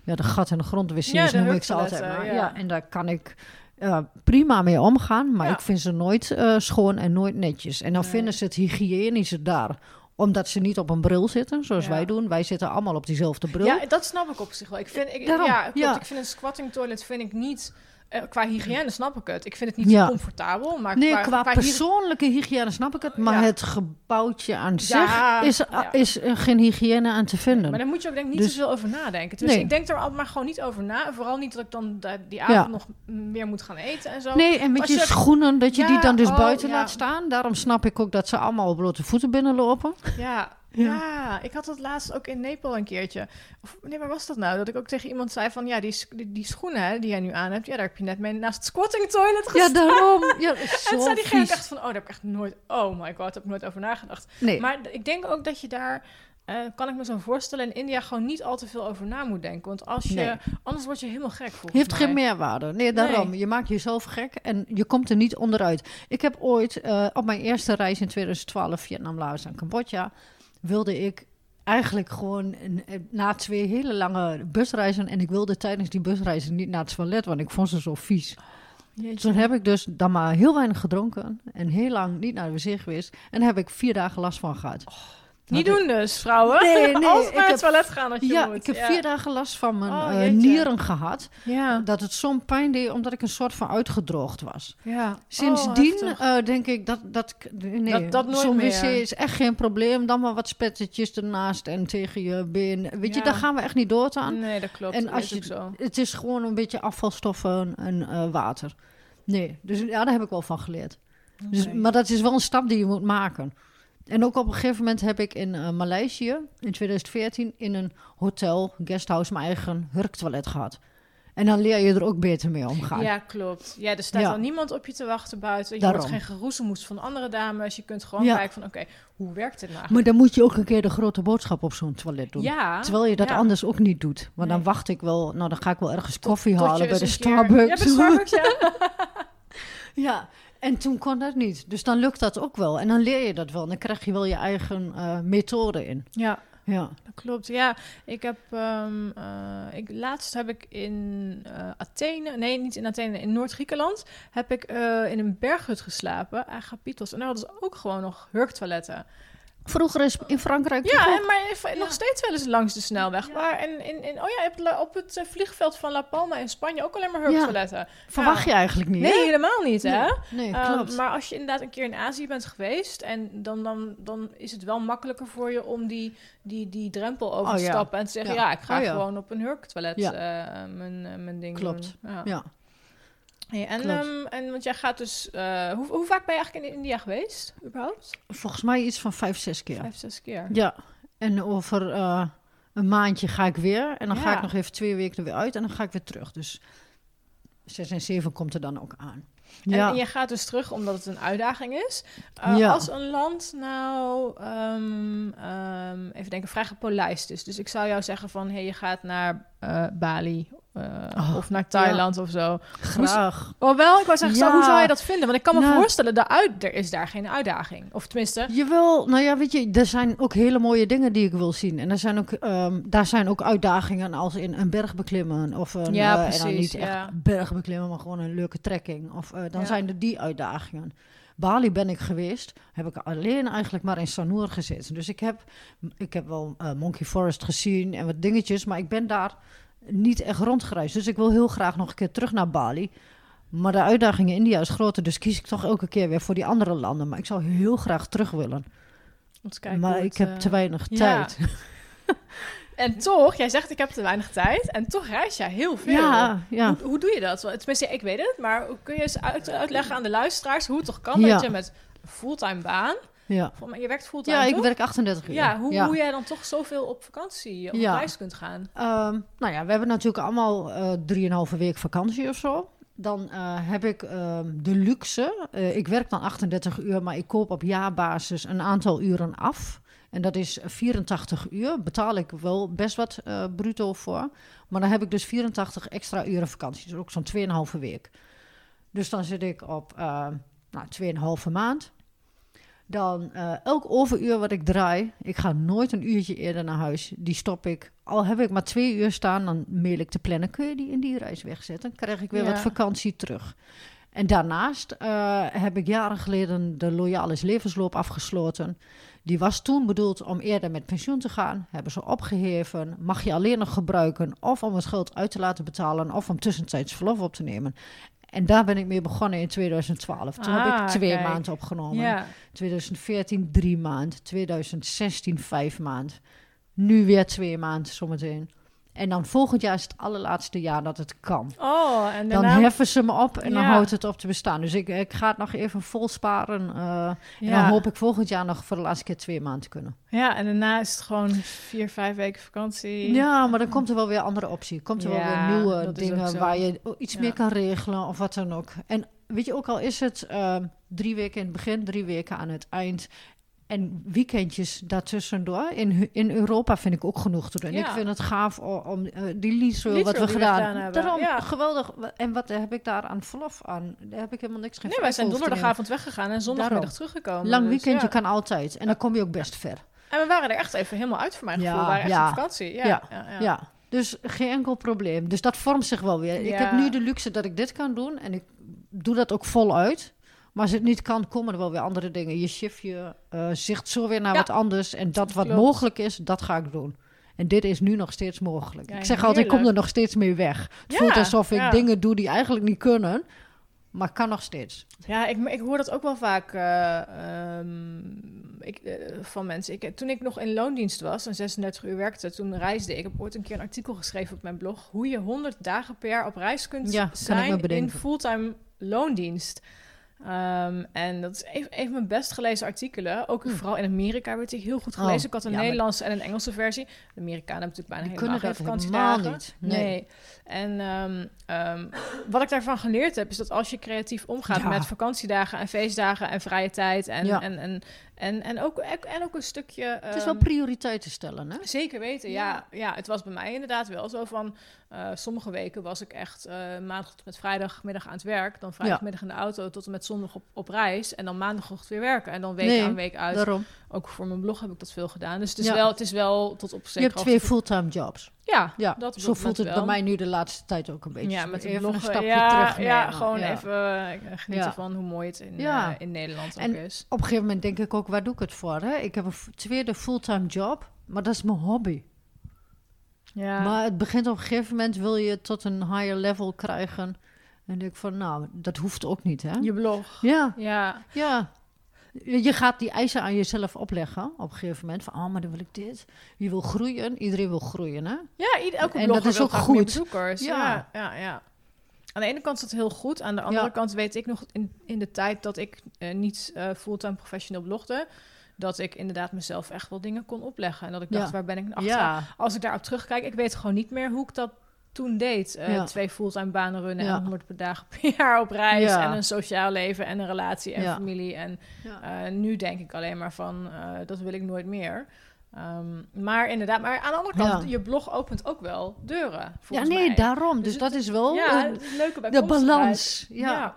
Speaker 2: ja, de gat- en de grondwc's,
Speaker 1: Ja,
Speaker 2: noem ik ze altijd. Maar,
Speaker 1: ja.
Speaker 2: ja. en daar kan ik uh, prima mee omgaan. Maar
Speaker 1: Ja.
Speaker 2: ik vind ze nooit schoon en nooit netjes. En dan
Speaker 1: Nee.
Speaker 2: vinden ze het hygiënische daar omdat ze niet op een bril zitten, zoals
Speaker 1: Ja.
Speaker 2: wij doen. Wij zitten allemaal op diezelfde bril.
Speaker 1: Ja, dat snap ik op zich wel. Ik vind, ik,
Speaker 2: Daarom,
Speaker 1: ja, klopt.
Speaker 2: ja.
Speaker 1: ik vind een squatting toilet vind ik niet... eh, qua hygiëne snap ik het. Ik vind het niet
Speaker 2: Ja.
Speaker 1: zo comfortabel, maar
Speaker 2: Nee,
Speaker 1: qua,
Speaker 2: persoonlijke hygiëne snap ik het. Maar
Speaker 1: Ja.
Speaker 2: het gebouwtje aan
Speaker 1: Ja,
Speaker 2: zich is, is er geen hygiëne aan te vinden.
Speaker 1: Maar daar moet je ook denk ik niet
Speaker 2: Dus-
Speaker 1: te veel over nadenken. Dus
Speaker 2: Nee.
Speaker 1: ik denk er al maar gewoon niet over na. Vooral niet dat ik dan da- die avond nog meer moet gaan eten en zo.
Speaker 2: Nee, en met je
Speaker 1: je-
Speaker 2: schoenen, dat je die dan dus
Speaker 1: oh,
Speaker 2: buiten laat staan. Daarom snap ik ook dat ze allemaal op blote voeten binnenlopen.
Speaker 1: Ja,
Speaker 2: Ja.
Speaker 1: ja. ik had dat laatst ook in Nepal een keertje. Of nee, waar was dat nou? Dat ik ook tegen iemand zei van... Ja, die, die, die schoenen hè, die jij nu aan hebt... Ja, daar heb je net mee naast het squatting toilet
Speaker 2: Ja,
Speaker 1: gestaan.
Speaker 2: daarom. Ja, is
Speaker 1: en
Speaker 2: zo
Speaker 1: toen zei diegene echt van... Oh, daar heb ik echt nooit... Oh my god, daar heb ik nooit over nagedacht.
Speaker 2: Nee,
Speaker 1: Maar ik denk ook dat je daar... eh, kan ik me zo voorstellen, in India gewoon niet al te veel over na moet denken. Want als je,
Speaker 2: Nee.
Speaker 1: anders word je helemaal gek volgens
Speaker 2: heeft
Speaker 1: mij.
Speaker 2: geen meerwaarde. Nee, daarom.
Speaker 1: Nee.
Speaker 2: Je maakt jezelf gek en je komt er niet onderuit. Ik heb ooit eh, op mijn eerste reis in 2012, Vietnam, Laos en Cambodja, wilde ik eigenlijk gewoon na twee hele lange busreizen en ik wilde tijdens die busreizen niet naar het toilet, want ik vond ze zo vies.
Speaker 1: Jeetje.
Speaker 2: Toen heb ik dus dan maar heel weinig gedronken en heel lang niet naar de wc geweest en daar heb ik vier dagen last van gehad.
Speaker 1: Niet doen dus, vrouwen.
Speaker 2: Nee, nee,
Speaker 1: Altijd naar het toilet gaan als je
Speaker 2: Ja,
Speaker 1: moet.
Speaker 2: ik heb vier dagen last van mijn
Speaker 1: Oh,
Speaker 2: eh, nieren gehad.
Speaker 1: Ja,
Speaker 2: Dat het zo'n pijn deed omdat ik een soort van uitgedroogd was.
Speaker 1: ja.
Speaker 2: Sindsdien
Speaker 1: Oh,
Speaker 2: eh, denk ik dat, dat, nee,
Speaker 1: Dat- dat nooit
Speaker 2: zo'n
Speaker 1: meer.
Speaker 2: wc is echt geen probleem. Dan maar wat spettetjes ernaast en tegen je been. Weet je, daar gaan we echt niet dood aan.
Speaker 1: Nee, dat klopt.
Speaker 2: En als je-
Speaker 1: zo.
Speaker 2: Het is gewoon een beetje afvalstoffen en eh, water. Nee, dus ja, daar heb ik wel van geleerd. Dus, maar dat is wel een stap die je moet maken. En ook op een gegeven moment heb ik in eh, Maleisië in 2014 in een hotel, guesthouse, mijn eigen hurktoilet gehad. En dan leer je er ook beter mee omgaan.
Speaker 1: Ja, klopt. Ja, er staat
Speaker 2: Ja.
Speaker 1: dan niemand op je te wachten buiten. Je
Speaker 2: Daarom.
Speaker 1: wordt geen geroezemoes van andere dames. Je kunt gewoon
Speaker 2: Ja.
Speaker 1: kijken van, oké, hoe werkt dit nou?
Speaker 2: Maar dan moet je ook een keer de grote boodschap op zo'n toilet doen.
Speaker 1: Ja.
Speaker 2: Terwijl je dat
Speaker 1: ja.
Speaker 2: anders ook niet doet. Want dan wacht ik wel, nou dan ga ik wel ergens koffie
Speaker 1: Tot
Speaker 2: halen bij de
Speaker 1: keer-
Speaker 2: Starbucks.
Speaker 1: Ja, bij Starbucks, ja.
Speaker 2: Ja, en toen kon dat niet. Dus dan lukt dat ook wel. En dan leer je dat wel. Dan krijg je wel je eigen eh, methode in.
Speaker 1: ja,
Speaker 2: Ja.
Speaker 1: dat klopt. Ja, ik heb... ehm, eh, ik, laatst heb ik in eh, Athene... Nee, niet in Athene. In Noord-Griekenland heb ik in een berghut geslapen. Agapitos. En daar hadden ze ook gewoon nog hurktoiletten.
Speaker 2: Vroeger is in Frankrijk
Speaker 1: Ja, en maar even- nog
Speaker 2: Ja.
Speaker 1: steeds wel eens langs de snelweg.
Speaker 2: Ja.
Speaker 1: Waar en in, in, oh ja, op het eh, vliegveld van La Palma in Spanje ook alleen maar hurktoiletten.
Speaker 2: verwacht je eigenlijk niet,
Speaker 1: Nee,
Speaker 2: hè?
Speaker 1: helemaal niet, hè?
Speaker 2: Nee, nee,
Speaker 1: Ehm,
Speaker 2: klopt.
Speaker 1: maar als je inderdaad een keer in Azië bent geweest, en dan, dan, dan is het wel makkelijker voor je om die, die, die drempel over te
Speaker 2: Oh ja.
Speaker 1: stappen en te zeggen: ja,
Speaker 2: Ja.
Speaker 1: ik ga
Speaker 2: Oh ja.
Speaker 1: gewoon op een hurktoilet
Speaker 2: Ja.
Speaker 1: eh, mijn, eh, mijn ding
Speaker 2: Klopt.
Speaker 1: doen. Ja.
Speaker 2: ja.
Speaker 1: Hey, en, ehm, en want jij gaat dus, eh, hoe, hoe vaak ben je eigenlijk in India geweest, überhaupt?
Speaker 2: Volgens mij iets van vijf, zes keer.
Speaker 1: Vijf, zes keer.
Speaker 2: Ja, en over eh, een maandje ga ik weer. En dan ga ik nog even twee weken er weer uit en dan ga ik weer terug. Dus zes en zeven komt er dan ook aan.
Speaker 1: En,
Speaker 2: Ja,
Speaker 1: en je gaat dus terug omdat het een uitdaging is. Eh,
Speaker 2: Ja.
Speaker 1: Als een land nou, ehm, ehm, even denken, vrij gepolijst is. Dus ik zou jou zeggen van, hey, je gaat naar eh, Bali eh,
Speaker 2: Oh,
Speaker 1: of naar Thailand of zo.
Speaker 2: graag.
Speaker 1: Oh wel, ik wou zeggen, zo,
Speaker 2: Ja.
Speaker 1: hoe zou je dat vinden? Want ik kan me
Speaker 2: Nou.
Speaker 1: voorstellen, de uit, er is daar geen uitdaging. Of tenminste,
Speaker 2: Jawel, nou ja, weet je, er zijn ook hele mooie dingen die ik wil zien. En er zijn ook, ehm, daar zijn ook uitdagingen als in een berg beklimmen. Of een,
Speaker 1: Ja,
Speaker 2: eh, en dan niet echt berg beklimmen, maar gewoon een leuke trekking. Of dan zijn er die uitdagingen. Bali ben ik geweest, heb ik alleen eigenlijk maar in Sanur gezeten. Dus ik heb, ik heb wel eh, Monkey Forest gezien en wat dingetjes, maar ik ben daar niet echt rondgereisd. Dus ik wil heel graag nog een keer terug naar Bali. Maar de uitdaging in India is groter, dus kies ik toch elke keer weer voor die andere landen. Maar ik zou heel graag terug willen.
Speaker 1: kijken
Speaker 2: maar ik heb
Speaker 1: eh,
Speaker 2: te weinig
Speaker 1: ja.
Speaker 2: tijd.
Speaker 1: En toch, jij zegt ik heb te weinig tijd. En toch reis jij heel veel.
Speaker 2: Ja, ja.
Speaker 1: Hoe, hoe doe je dat? Tenminste, ik weet het. Maar kun je eens uit, uitleggen aan de luisteraars hoe het toch kan dat je met een fulltime baan...
Speaker 2: Ja,
Speaker 1: je werkt fulltime,
Speaker 2: ja ik
Speaker 1: toch?
Speaker 2: werk 38 uur.
Speaker 1: Ja, hoe,
Speaker 2: ja.
Speaker 1: hoe jij dan toch zoveel op vakantie, op
Speaker 2: Ja.
Speaker 1: reis kunt gaan.
Speaker 2: Ehm, nou ja, we hebben natuurlijk allemaal eh drieënhalve week vakantie of zo. Dan eh, heb ik ehm, de luxe. eh, ik werk dan 38 uur, maar ik koop op jaarbasis een aantal uren af. En dat is 84 uur. Betaal ik wel best wat eh, bruto voor. Maar dan heb ik dus 84 extra uren vakantie. Dus ook zo'n 2,5 week. Dus dan zit ik op eh nou, 2,5 maand. Dan eh, elk overuur wat ik draai, ik ga nooit een uurtje eerder naar huis. Die stop ik. Al heb ik maar twee uur staan, dan mail ik de planner. Kun je die in die reis wegzetten? Dan krijg ik weer
Speaker 1: Ja.
Speaker 2: wat vakantie terug. En daarnaast heb ik jaren geleden de Loyalis levensloop afgesloten. Die was toen bedoeld om eerder met pensioen te gaan. Hebben ze opgeheven. Mag je alleen nog gebruiken of om het geld uit te laten betalen of om tussentijds verlof op te nemen. En daar ben ik mee begonnen in 2012. Toen heb
Speaker 1: Ah,
Speaker 2: ik twee
Speaker 1: kijk.
Speaker 2: maanden opgenomen.
Speaker 1: Ja.
Speaker 2: 2014 drie maand, 2016 vijf maand, nu weer twee maanden zometeen. En dan volgend jaar is het allerlaatste jaar dat het kan.
Speaker 1: Oh, en
Speaker 2: Dan heffen ze me op en dan
Speaker 1: Ja.
Speaker 2: houdt het op te bestaan. Dus ik, ik ga het nog even vol sparen. eh, En dan hoop ik volgend jaar nog voor de laatste keer twee maanden te kunnen.
Speaker 1: ja, en daarna is het gewoon vier, vijf weken vakantie.
Speaker 2: Ja, maar dan komt er wel weer andere optie. Komt er
Speaker 1: Ja,
Speaker 2: wel weer nieuwe dingen waar je iets meer kan regelen of wat dan ook. En weet je, ook al is het ehm, drie weken in het begin, drie weken aan het eind. En weekendjes daartussendoor. In, in Europa vind ik ook genoeg te doen.
Speaker 1: Ja.
Speaker 2: Ik vind het gaaf om eh, die Liesel wat we gedaan,
Speaker 1: hebben,
Speaker 2: Daarom,
Speaker 1: ja.
Speaker 2: geweldig. En wat heb ik daar aan verlof aan? Daar heb ik helemaal niks geen
Speaker 1: Nee, wij zijn donderdagavond weggegaan en zondagmiddag teruggekomen.
Speaker 2: Lang
Speaker 1: Dus,
Speaker 2: weekendje
Speaker 1: ja.
Speaker 2: kan altijd. En dan kom je ook best ver.
Speaker 1: En we waren er echt even helemaal uit voor mijn gevoel. We waren echt op vakantie. Ja,
Speaker 2: Ja, dus geen enkel probleem. Dus dat vormt zich wel weer. Ik heb nu de luxe dat ik dit kan doen en ik doe dat ook voluit. Maar als het niet kan, komen er wel weer andere dingen. Je shift je eh, zicht zo weer naar
Speaker 1: Ja.
Speaker 2: wat anders. En dat wat
Speaker 1: Klopt.
Speaker 2: mogelijk is, dat ga ik doen. En dit is nu nog steeds mogelijk.
Speaker 1: Ja,
Speaker 2: ik zeg altijd, ik kom er nog steeds mee weg. Het
Speaker 1: Ja,
Speaker 2: voelt alsof ik dingen doe die eigenlijk niet kunnen. Maar kan nog steeds.
Speaker 1: Ja, ik, ik hoor dat ook wel vaak eh, ehm, ik, eh, van mensen. Ik, toen ik nog in loondienst was en 36 uur werkte, toen reisde ik. Ik heb ooit een keer een artikel geschreven op mijn blog... hoe je 100 dagen per jaar op reis kunt zijn in fulltime loondienst. Ehm, en dat is een, een van mijn best gelezen artikelen. Ook
Speaker 2: Hm.
Speaker 1: vooral in Amerika werd die heel goed
Speaker 2: Oh,
Speaker 1: gelezen. ik had een
Speaker 2: ja, maar-
Speaker 1: Nederlandse en een Engelse versie. De Amerikanen hebben natuurlijk bijna
Speaker 2: Die
Speaker 1: helemaal geen vakantiedagen.
Speaker 2: niet. Nee.
Speaker 1: Nee. En ehm, ehm, wat ik daarvan geleerd heb, is dat als je creatief omgaat
Speaker 2: Ja.
Speaker 1: met vakantiedagen en feestdagen en vrije tijd en,
Speaker 2: Ja.
Speaker 1: en, en, en, en, ook, en ook een stukje.
Speaker 2: Het is wel
Speaker 1: ehm,
Speaker 2: prioriteiten stellen, hè?
Speaker 1: Zeker weten, ja. ja. Het was bij mij inderdaad wel zo van... eh, sommige weken was ik echt eh, maandag tot met vrijdagmiddag aan het werk. Dan vrijdagmiddag in de auto tot en met zondag op, op reis en dan maandagochtend weer werken. En dan week
Speaker 2: Nee,
Speaker 1: aan week uit.
Speaker 2: Daarom.
Speaker 1: Ook voor mijn blog heb ik dat veel gedaan. Dus het is,
Speaker 2: Ja.
Speaker 1: wel, het is wel tot op
Speaker 2: Je
Speaker 1: zekere
Speaker 2: hebt twee fulltime jobs.
Speaker 1: Ja,
Speaker 2: Ja,
Speaker 1: dat
Speaker 2: zo voelt het bij mij nu de laatste tijd ook een beetje.
Speaker 1: Ja, met
Speaker 2: even
Speaker 1: bloggen.
Speaker 2: een stapje
Speaker 1: ja,
Speaker 2: terugnemen.
Speaker 1: ja, gewoon
Speaker 2: Ja.
Speaker 1: even eh, genieten van hoe mooi het in, eh, in Nederland ook
Speaker 2: En-
Speaker 1: is.
Speaker 2: Op een gegeven moment denk ik ook, waar doe ik het voor? Hè? Ik heb een tweede fulltime job, maar dat is mijn hobby.
Speaker 1: Ja.
Speaker 2: Maar het begint op een gegeven moment, wil je het tot een higher level krijgen. En denk ik van, nou, dat hoeft ook niet, hè?
Speaker 1: je blog.
Speaker 2: Ja,
Speaker 1: Ja,
Speaker 2: ja. Je gaat die eisen aan jezelf opleggen op een gegeven moment. Van, oh, maar dan wil ik dit. Je wil groeien. Iedereen wil groeien, hè?
Speaker 1: ja ieder- elke
Speaker 2: En dat is ook goed.
Speaker 1: bezoekers.
Speaker 2: Ja.
Speaker 1: Ja. Ja, ja, Aan de ene kant is dat heel goed. Aan de andere
Speaker 2: Ja.
Speaker 1: kant weet ik nog in, in de tijd dat ik eh, niet eh, fulltime professional blogde... dat ik inderdaad mezelf echt wel dingen kon opleggen. En dat ik dacht,
Speaker 2: Ja.
Speaker 1: waar ben ik nou achter? Als ik daarop terugkijk, ik weet gewoon niet meer hoe ik dat toen deed. Eh,
Speaker 2: Ja.
Speaker 1: Twee fulltime banen runnen
Speaker 2: Ja.
Speaker 1: en 100 per dagen per jaar op reis.
Speaker 2: Ja.
Speaker 1: En een sociaal leven en een relatie en familie. En eh, nu denk ik alleen maar van, eh, dat wil ik nooit meer. Ehm, maar inderdaad, maar aan de andere kant, je blog opent ook wel deuren.
Speaker 2: ja, nee,
Speaker 1: mij.
Speaker 2: daarom. Dus,
Speaker 1: Dus
Speaker 2: dat is wel
Speaker 1: is leuke
Speaker 2: de balans. Ja.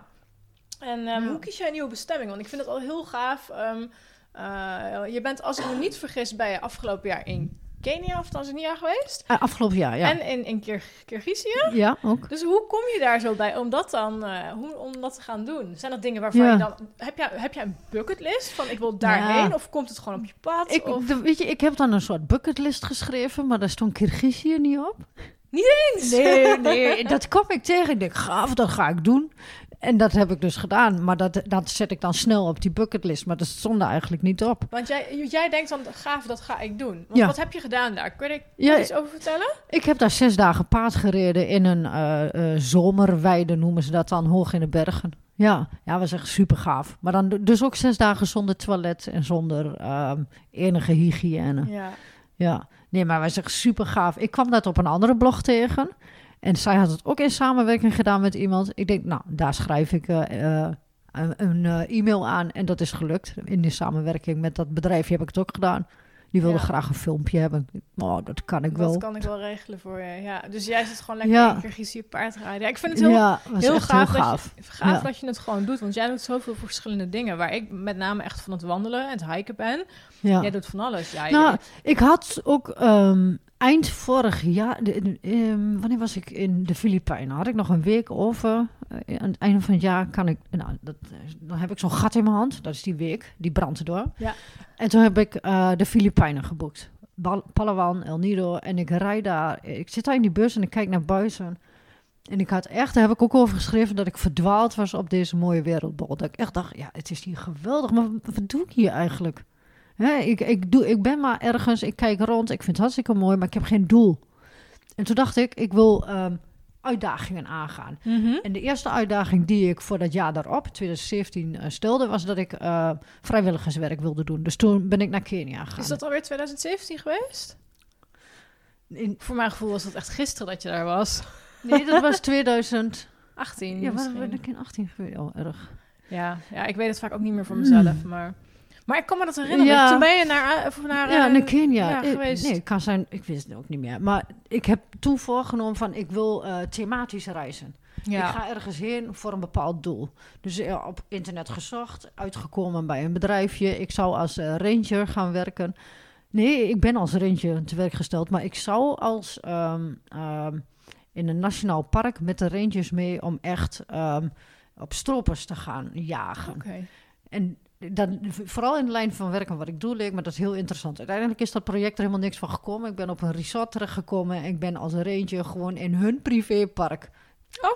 Speaker 1: En ehm, hoe kies jij een nieuwe bestemming? Want ik vind het al heel gaaf. ehm, eh, je bent, als ik me niet vergis, bij je afgelopen jaar in Kenia of Tanzania geweest.
Speaker 2: Eh, afgelopen jaar, ja.
Speaker 1: En in, in Kir Kirgizië.
Speaker 2: ja, ook.
Speaker 1: Dus hoe kom je daar zo bij om dat dan eh, hoe, om dat te gaan doen? Zijn dat dingen waarvan
Speaker 2: Ja.
Speaker 1: je dan... Heb jij, heb jij een bucketlist van ik wil daarheen?
Speaker 2: Ja.
Speaker 1: Of komt het gewoon op je pad?
Speaker 2: Ik,
Speaker 1: of...
Speaker 2: de- weet je, ik heb dan een soort bucketlist geschreven, maar daar stond Kirgizië niet op.
Speaker 1: eens?
Speaker 2: Nee, nee, dat kwam ik tegen. Ik denk, gaaf, dat ga ik doen. En dat heb ik dus gedaan. Maar dat, dat zet ik dan snel op die bucketlist. Maar dat stond er eigenlijk niet op.
Speaker 1: Want jij, jij denkt dan, gaaf, dat ga ik doen. Want
Speaker 2: Ja.
Speaker 1: wat heb je gedaan daar? Kun je
Speaker 2: Ja,
Speaker 1: iets over vertellen?
Speaker 2: Ik heb daar zes dagen paard gereden in een eh, zomerweide, noemen ze dat dan, hoog in de bergen. Ja, ja, was echt super gaaf. Maar dan dus ook zes dagen zonder toilet en zonder ehm, enige hygiëne.
Speaker 1: Ja.
Speaker 2: Ja, nee, maar was echt super gaaf. Ik kwam dat op een andere blog tegen. En zij had het ook in samenwerking gedaan met iemand. Ik denk, nou, daar schrijf ik eh, eh, een, een eh, e-mail aan. En dat is gelukt. In die samenwerking met dat bedrijfje heb ik het ook gedaan. Die wilde
Speaker 1: Ja.
Speaker 2: graag een filmpje hebben. Oh, dat kan ik
Speaker 1: Dat
Speaker 2: wel.
Speaker 1: kan ik wel regelen voor je. Ja. Dus jij zit gewoon lekker
Speaker 2: Ja.
Speaker 1: Kirgizië paardrijden. Ja, ik vind het heel,
Speaker 2: ja,
Speaker 1: heel gaaf,
Speaker 2: heel gaaf.
Speaker 1: Dat je, gaaf dat je het gewoon doet. Want jij doet zoveel verschillende dingen. Waar ik met name echt van het wandelen en het hiken ben.
Speaker 2: Ja.
Speaker 1: Jij doet van alles. Ja,
Speaker 2: Nou,
Speaker 1: je-
Speaker 2: ik had ook ehm, eind vorig jaar, de, de- ehm, wanneer was ik in de Filipijnen? Had ik nog een week over. Eh, aan het einde van het jaar kan ik, nou, dat, dan heb ik zo'n gat in mijn hand. Dat is die week, die brandt door.
Speaker 1: Ja.
Speaker 2: En toen heb ik eh, de Filipijnen geboekt. Bal- Palawan, El Nido. En ik rijd daar, ik zit daar in die bus en ik kijk naar buiten. En ik had echt, daar heb ik ook over geschreven, dat ik verdwaald was op deze mooie wereldbol. Dat ik echt dacht, ja, het is hier geweldig, maar wat doe ik hier eigenlijk? Hè, ik, ik, doe, ik ben maar ergens, ik kijk rond, ik vind het hartstikke mooi, maar ik heb geen doel. En toen dacht ik, ik wil ehm, uitdagingen aangaan.
Speaker 1: Mhm.
Speaker 2: En de eerste uitdaging die ik voor dat jaar daarop, 2017, eh, stelde, was dat ik eh, vrijwilligerswerk wilde doen. Dus toen ben ik naar Kenia gegaan.
Speaker 1: Is dat alweer 2017 geweest?
Speaker 2: In,
Speaker 1: Voor mijn gevoel was dat echt gisteren dat je daar was.
Speaker 2: nee, dat was 2000.
Speaker 1: 18
Speaker 2: Ja, waar
Speaker 1: misschien.
Speaker 2: ben ik in 18 geweest? Oh, erg.
Speaker 1: Ja, ja, ik weet het vaak ook niet meer voor mezelf, maar... Maar ik kan me dat herinneren.
Speaker 2: Ja.
Speaker 1: Toen ben je naar... Of naar
Speaker 2: Ja,
Speaker 1: eh,
Speaker 2: naar Kenia.
Speaker 1: ja,
Speaker 2: Ik-
Speaker 1: geweest.
Speaker 2: Nee, kan zijn, ik wist het ook niet meer. Maar ik heb toen voorgenomen van, ik wil eh, thematisch reizen.
Speaker 1: ja.
Speaker 2: Ik ga ergens heen voor een bepaald doel. Dus eh, op internet gezocht, uitgekomen bij een bedrijfje. Ik zou als eh, ranger gaan werken. Nee, ik ben als ranger te werk gesteld, maar ik zou als ehm, ehm, in een nationaal park met de rangers mee om echt ehm, op stropers te gaan jagen. En dan, vooral in de lijn van werken wat ik doe, leek me dat heel interessant. Uiteindelijk is dat project er helemaal niks van gekomen. Ik ben op een resort terechtgekomen en ik ben als ranger gewoon in hun privépark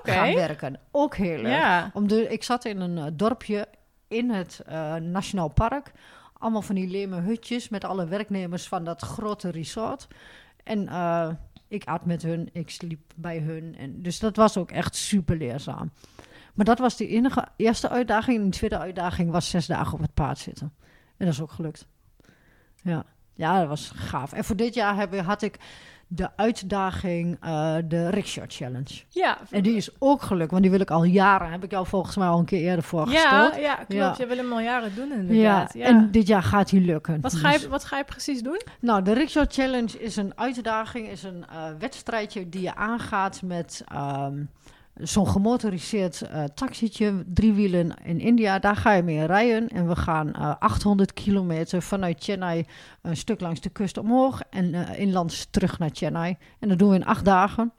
Speaker 2: gaan werken. Ook heel leuk.
Speaker 1: Ja.
Speaker 2: Om de, ik zat in een eh, dorpje in het eh, Nationaal Park. Allemaal van die leme hutjes met alle werknemers van dat grote resort. En eh, ik at met hun, ik sliep bij hun. En, dus dat was ook echt super leerzaam. Maar dat was de enige eerste uitdaging. En de tweede uitdaging was zes dagen op het paard zitten. En dat is ook gelukt. Ja, ja dat was gaaf. En voor dit jaar heb, had ik de uitdaging, eh, de Rickshaw Challenge.
Speaker 1: Ja.
Speaker 2: En die is ook gelukt, want die wil ik al jaren. Heb ik jou volgens mij al een keer eerder voorgesteld.
Speaker 1: ja, klopt.
Speaker 2: Ja.
Speaker 1: Je wil hem al jaren doen inderdaad. Ja.
Speaker 2: en dit jaar gaat die lukken.
Speaker 1: Wat, ga
Speaker 2: Dus-
Speaker 1: je, wat ga je precies doen?
Speaker 2: Nou, de Rickshaw Challenge is een uitdaging, is een eh, wedstrijdje die je aangaat met ehm, zo'n gemotoriseerd uh, taxietje, driewielen in India, daar ga je mee rijden. En we gaan uh, 800 kilometer vanuit Chennai een stuk langs de kust omhoog en uh, inlands terug naar Chennai. En dat doen we in acht dagen.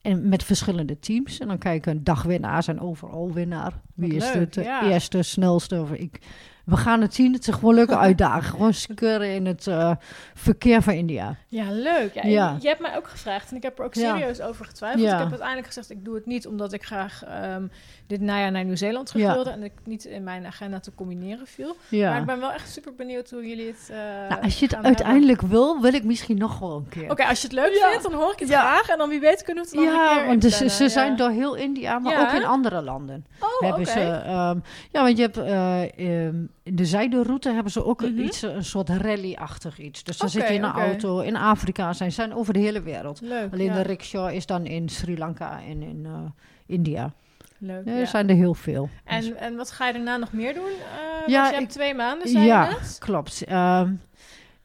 Speaker 2: En met verschillende teams. En dan kijken een dagwinnaars en overal winnaar. Wie
Speaker 1: Wat
Speaker 2: is
Speaker 1: leuk,
Speaker 2: de
Speaker 1: ja.
Speaker 2: eerste, snelste? Of ik, we gaan het zien. Het is gewoon leuke uitdaging. Gewoon skeuren in het uh, verkeer van India.
Speaker 1: Ja, leuk. Ja,
Speaker 2: Ja.
Speaker 1: Je, hebt mij ook gevraagd en ik heb er ook serieus over getwijfeld.
Speaker 2: Ja.
Speaker 1: Ik heb uiteindelijk gezegd, ik doe het niet omdat ik graag ehm, dit najaar naar Nieuw-Zeeland terug wilde en ik niet in mijn agenda te combineren viel. Maar ik ben wel echt super benieuwd hoe jullie het eh
Speaker 2: Nou, als je het uiteindelijk wil, wil ik misschien nog wel een keer.
Speaker 1: Oké, als je het leuk vindt, dan hoor ik het graag en dan wie weet kunnen we het dan een
Speaker 2: Ja,
Speaker 1: keer
Speaker 2: want dus, ze zijn door heel India, maar ook in andere landen.
Speaker 1: Oh,
Speaker 2: hebben ze, ehm, ja, want je hebt eh, ehm, de zijderoute hebben ze ook
Speaker 1: Mhm.
Speaker 2: iets, een soort rally-achtig iets. Dus dan zit je in een auto. In Afrika zijn zijn over de hele wereld.
Speaker 1: Leuk,
Speaker 2: Alleen
Speaker 1: ja.
Speaker 2: de rickshaw is dan in Sri Lanka en in eh, India.
Speaker 1: Leuk,
Speaker 2: Ja,
Speaker 1: ja.
Speaker 2: Er zijn er heel veel.
Speaker 1: En, en wat ga je daarna nog meer doen? Eh
Speaker 2: Ja,
Speaker 1: je hebt
Speaker 2: ik-
Speaker 1: twee maanden, zei
Speaker 2: ja, klopt. Ehm,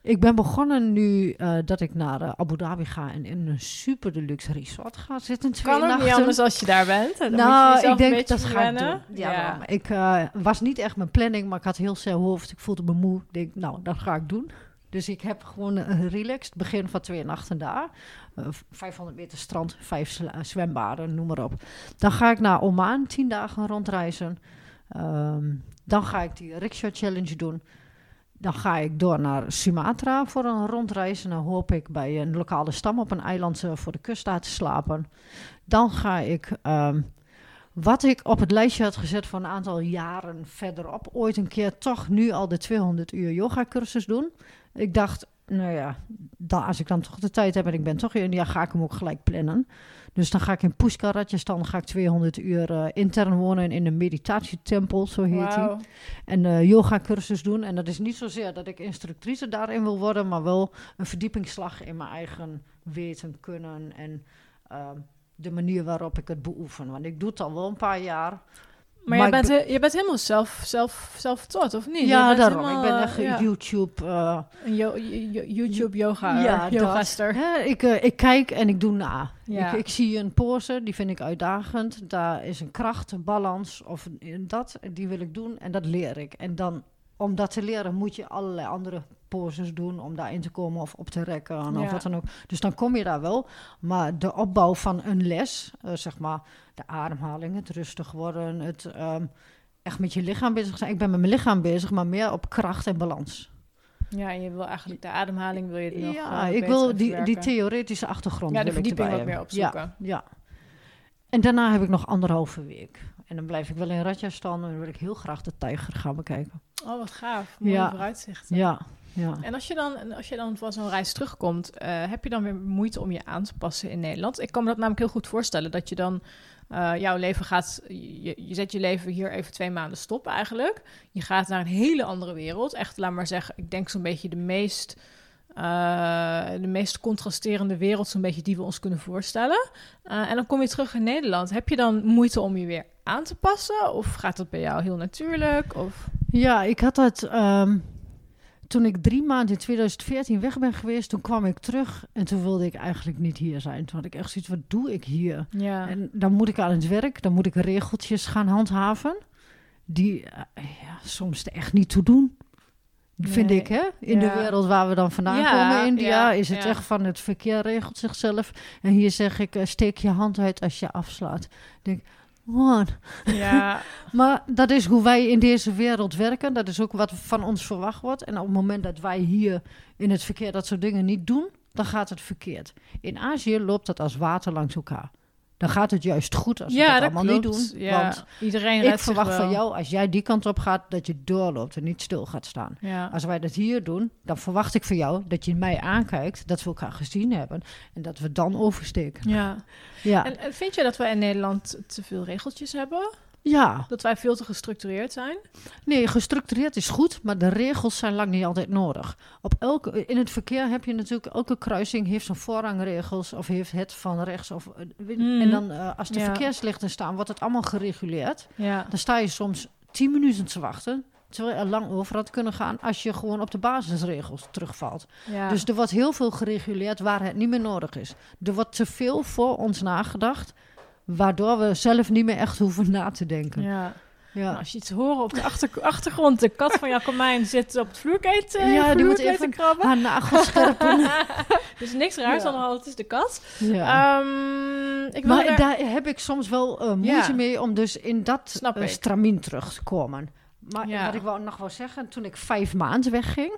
Speaker 2: ik ben begonnen nu eh, dat ik naar eh, Abu Dhabi ga en in een super deluxe resort ga zitten. Twee
Speaker 1: Kan ook
Speaker 2: nachten.
Speaker 1: niet anders als je daar bent. Dan moet je
Speaker 2: nou, ik denk dat ga ik doen. Ja. Ik eh, was niet echt mijn planning, maar ik had heel snel hoofd. Ik voelde me moe. Ik denk, nou, dat ga ik doen. Dus ik heb gewoon een relaxed begin van twee nachten daar. Eh, 500 meter strand, vijf zwembaden, noem maar op. Dan ga ik naar Oman, tien dagen rondreizen. Ehm, dan ga ik die rickshaw challenge doen. Dan ga ik door naar Sumatra voor een rondreis. En dan hoop ik bij een lokale stam op een eiland eh, voor de kust daar te slapen. Dan ga ik, ehm, wat ik op het lijstje had gezet voor een aantal jaren verderop, ooit een keer toch nu al de 200 uur yoga cursus doen. Ik dacht, nou ja, als ik dan toch de tijd heb en ik ben toch in India, ga ik hem ook gelijk plannen. Dus dan ga ik in Pushkar, Rajasthan, ga ik 200 uur eh, intern wonen in een meditatietempel, zo heet die
Speaker 1: Wauw.
Speaker 2: en eh yoga cursus doen. En dat is niet zozeer dat ik instructrice daarin wil worden, maar wel een verdiepingsslag in mijn eigen weten, kunnen en ehm, de manier waarop ik het beoefen. Want ik doe het al wel een paar jaar.
Speaker 1: Maar,
Speaker 2: Maar
Speaker 1: jij
Speaker 2: ik
Speaker 1: bent, je bent helemaal zelf, zelf, zelf tot, of niet? Je
Speaker 2: ja, daarom.
Speaker 1: helemaal,
Speaker 2: ik ben
Speaker 1: eh,
Speaker 2: echt
Speaker 1: ja,
Speaker 2: YouTube. eh,
Speaker 1: een yo- yo- YouTube yoga,
Speaker 2: ja, dat.
Speaker 1: yogaster.
Speaker 2: Hè, ik, eh, ik kijk en ik doe na.
Speaker 1: Ja.
Speaker 2: Ik, ik zie een pose, die vind ik uitdagend. Daar is een kracht, een balans of een- dat, die wil ik doen en dat leer ik. En dan, om dat te leren, moet je allerlei andere poses doen om daarin te komen of op te rekken of
Speaker 1: Ja.
Speaker 2: wat dan ook. Dus dan kom je daar wel. Maar de opbouw van een les, eh, zeg maar de ademhaling, het rustig worden, het ehm, echt met je lichaam bezig zijn. Ik ben met mijn lichaam bezig, maar meer op kracht en balans.
Speaker 1: Ja, en je wil eigenlijk de ademhaling wil je nog
Speaker 2: ja,
Speaker 1: eh,
Speaker 2: ik wil die, die theoretische achtergrond.
Speaker 1: Ja, de verdieping wat meer opzoeken.
Speaker 2: Ja, ja. En daarna heb ik nog anderhalve week. En dan blijf ik wel in Rajasthan en dan wil ik heel graag de tijger gaan bekijken.
Speaker 1: Oh, wat gaaf. Mooie
Speaker 2: Ja.
Speaker 1: vooruitzichten.
Speaker 2: Ja, ja.
Speaker 1: En als je dan, als je dan van zo'n reis terugkomt, eh, heb je dan weer moeite om je aan te passen in Nederland? Ik kan me dat namelijk heel goed voorstellen, dat je dan eh, jouw leven gaat, je, je zet je leven hier even twee maanden stop eigenlijk. Je gaat naar een hele andere wereld. Echt, laat maar zeggen, ik denk zo'n beetje de meest, eh, de meest contrasterende wereld, zo'n beetje die we ons kunnen voorstellen. Eh, en dan kom je terug in Nederland. Heb je dan moeite om je weer aan te passen? Of gaat dat bij jou heel natuurlijk? Of...
Speaker 2: Ja, ik had dat ehm, toen ik drie maanden in 2014 weg ben geweest. Toen kwam ik terug en toen wilde ik eigenlijk niet hier zijn. Toen had ik echt zoiets, wat doe ik hier?
Speaker 1: Ja.
Speaker 2: En dan moet ik aan het werk, dan moet ik regeltjes gaan handhaven. Die eh, ja, soms er echt niet toe doen. Vind
Speaker 1: Nee.
Speaker 2: ik, hè? In
Speaker 1: Ja.
Speaker 2: de wereld waar we dan vandaan
Speaker 1: Ja,
Speaker 2: komen, India,
Speaker 1: ja,
Speaker 2: is het echt van het verkeer regelt zichzelf. En hier zeg ik, eh, steek je hand uit als je afslaat. Ik denk, man.
Speaker 1: ja,
Speaker 2: Maar dat is hoe wij in deze wereld werken. Dat is ook wat van ons verwacht wordt. En op het moment dat wij hier in het verkeer dat soort dingen niet doen, dan gaat het verkeerd. In Azië loopt dat als water langs elkaar. Dan gaat het juist goed als we
Speaker 1: ja,
Speaker 2: dat allemaal niet doen.
Speaker 1: Ja,
Speaker 2: Want
Speaker 1: iedereen
Speaker 2: ik verwacht van jou, als jij die kant op gaat, dat je doorloopt en niet stil gaat staan.
Speaker 1: Ja.
Speaker 2: Als wij dat hier doen, dan verwacht ik van jou dat je mij aankijkt, dat we elkaar gezien hebben en dat we dan oversteken.
Speaker 1: ja.
Speaker 2: Ja,
Speaker 1: En, vind je dat wij in Nederland te veel regeltjes hebben?
Speaker 2: Ja.
Speaker 1: Dat wij veel te gestructureerd zijn?
Speaker 2: nee, gestructureerd is goed, maar de regels zijn lang niet altijd nodig. Op elke, in het verkeer heb je natuurlijk, elke kruising heeft zijn voorrangregels of heeft het van rechts. Of, eh,
Speaker 1: Mm.
Speaker 2: En dan eh, als de
Speaker 1: Ja.
Speaker 2: verkeerslichten staan, wordt het allemaal gereguleerd.
Speaker 1: Ja.
Speaker 2: Dan sta je soms tien minuten te wachten. Terwijl je er lang over had kunnen gaan als je gewoon op de basisregels terugvalt.
Speaker 1: ja.
Speaker 2: Dus er wordt heel veel gereguleerd waar het niet meer nodig is. Er wordt te veel voor ons nagedacht waardoor we zelf niet meer echt hoeven na te denken.
Speaker 1: Ja.
Speaker 2: Ja,
Speaker 1: Nou, als je iets hoort op de achter, achtergrond, de kat van Jacomijn zit op het vloerkleed, eh,
Speaker 2: Ja, die moet even
Speaker 1: krabben.
Speaker 2: haar nagels scherpen.
Speaker 1: dus niks raars
Speaker 2: Ja.
Speaker 1: het is de kat.
Speaker 2: ja.
Speaker 1: Ehm, ik
Speaker 2: maar
Speaker 1: er-
Speaker 2: daar heb ik soms wel eh, moeite
Speaker 1: Ja.
Speaker 2: mee om dus in dat
Speaker 1: ik.
Speaker 2: stramien terug te komen. Maar wat ik wou, nog wel zeggen, toen ik vijf maanden wegging,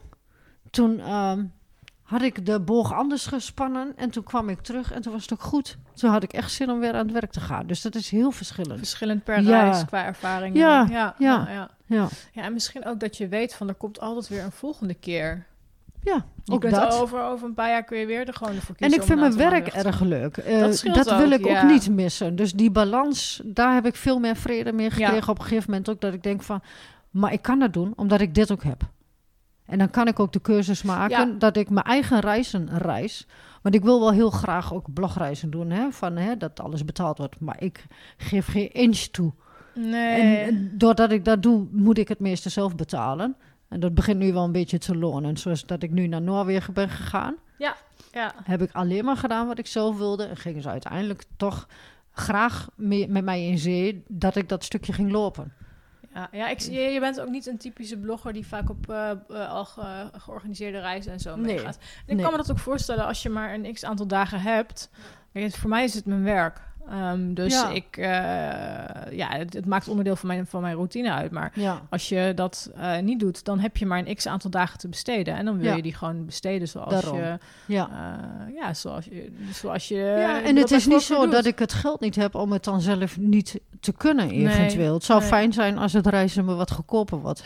Speaker 2: toen ehm, had ik de boog anders gespannen en toen kwam ik terug en toen was het ook goed. Toen had ik echt zin om weer aan het werk te gaan. Dus dat is heel verschillend.
Speaker 1: verschillend per
Speaker 2: Ja.
Speaker 1: reis qua ervaring.
Speaker 2: Ja,
Speaker 1: ja,
Speaker 2: ja.
Speaker 1: ja, ja. En misschien ook dat je weet van er komt altijd weer een volgende keer.
Speaker 2: ja
Speaker 1: Je
Speaker 2: ook dat.
Speaker 1: over, over een paar jaar kun je weer er gewoon voor
Speaker 2: En
Speaker 1: kiezen
Speaker 2: ik
Speaker 1: om
Speaker 2: vind mijn werk erg leuk. Eh,
Speaker 1: Dat
Speaker 2: wil ik ook niet missen. Dus die balans, daar heb ik veel meer vrede mee gekregen. Op een gegeven moment ook dat ik denk van... Maar ik kan dat doen, omdat ik dit ook heb. En dan kan ik ook de keuzes maken
Speaker 1: Ja.
Speaker 2: dat ik mijn eigen reizen reis. Want ik wil wel heel graag ook blogreizen doen, hè, van, hè, dat alles betaald wordt. Maar ik geef geen inch toe.
Speaker 1: Nee.
Speaker 2: En, doordat ik dat doe, moet ik het meeste zelf betalen. En dat begint nu wel een beetje te lonen. Zoals dat ik nu naar Noorwegen ben gegaan
Speaker 1: ja.
Speaker 2: heb ik alleen maar gedaan wat ik zelf wilde. En gingen ze uiteindelijk toch graag mee- met mij in zee dat ik dat stukje ging lopen.
Speaker 1: Ja, ja ik, je, je bent ook niet een typische blogger die vaak op eh, eh, al ge- georganiseerde reizen en zo
Speaker 2: Nee.
Speaker 1: meegaat. En ik
Speaker 2: Nee.
Speaker 1: kan me dat ook voorstellen als je maar een x aantal dagen hebt. Voor mij is het mijn werk. Ehm, dus
Speaker 2: Ja.
Speaker 1: ik, eh, ja, het, het maakt onderdeel van mijn, van mijn routine uit. Maar
Speaker 2: Ja,
Speaker 1: als je dat eh, niet doet, dan heb je maar een x aantal dagen te besteden. En dan wil
Speaker 2: Ja.
Speaker 1: je die gewoon besteden zoals
Speaker 2: Daarom.
Speaker 1: je...
Speaker 2: ja.
Speaker 1: eh, ja, zoals je... Zoals je
Speaker 2: ja, en het is niet zo
Speaker 1: doet.
Speaker 2: dat ik het geld niet heb om het dan zelf niet te kunnen
Speaker 1: Nee,
Speaker 2: eventueel. het zou
Speaker 1: nee.
Speaker 2: fijn zijn als het reizen me wat goedkoper wordt.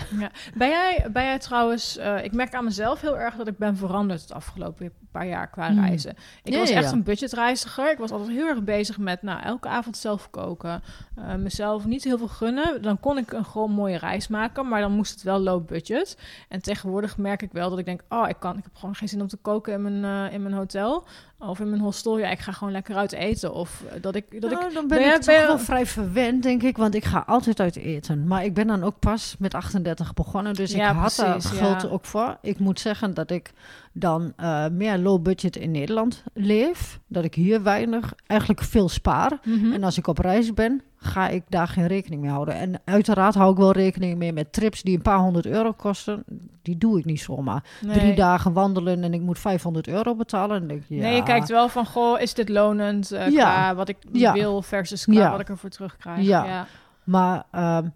Speaker 1: Ben jij, ben jij trouwens, ik merk aan mezelf heel erg dat ik ben veranderd het afgelopen paar jaar qua
Speaker 2: Hmm.
Speaker 1: reizen. Ik
Speaker 2: Ja,
Speaker 1: was
Speaker 2: ja,
Speaker 1: echt
Speaker 2: ja.
Speaker 1: een budgetreiziger. Ik was altijd heel erg bezig met nou, elke avond zelf koken. eh, mezelf niet heel veel gunnen. Dan kon ik een gewoon mooie reis maken, maar dan moest het wel low budget. En tegenwoordig merk ik wel dat ik denk, oh, ik, kan, ik heb gewoon geen zin om te koken in mijn, eh, in mijn hotel. Of in mijn hostel. Ja, ik ga gewoon lekker uit eten. Of eh, dat ik... Dat ik
Speaker 2: Nou, dan ben,
Speaker 1: ben
Speaker 2: ik
Speaker 1: ben
Speaker 2: wel vrij verwend, denk ik. Want ik ga altijd uit eten. Maar ik ben dan ook pas met 38 begonnen. Dus
Speaker 1: Ja,
Speaker 2: ik had daar
Speaker 1: precies,
Speaker 2: geld
Speaker 1: ja.
Speaker 2: ook voor. Ik moet zeggen dat ik dan eh, meer low budget in Nederland leef. Dat ik hier weinig, eigenlijk veel spaar.
Speaker 1: Mhm.
Speaker 2: En als ik op reis ben, ga ik daar geen rekening mee houden. En uiteraard hou ik wel rekening mee met trips die een paar honderd euro kosten. Die doe ik niet zomaar.
Speaker 1: Nee.
Speaker 2: Drie dagen wandelen en ik moet 500 euro betalen. En denk ja.
Speaker 1: Nee, je kijkt wel van, goh, is dit lonend eh,
Speaker 2: Ja.
Speaker 1: qua wat ik
Speaker 2: Ja.
Speaker 1: wil versus qua
Speaker 2: Ja.
Speaker 1: wat ik ervoor terugkrijg.
Speaker 2: Ja.
Speaker 1: ja.
Speaker 2: Maar ehm,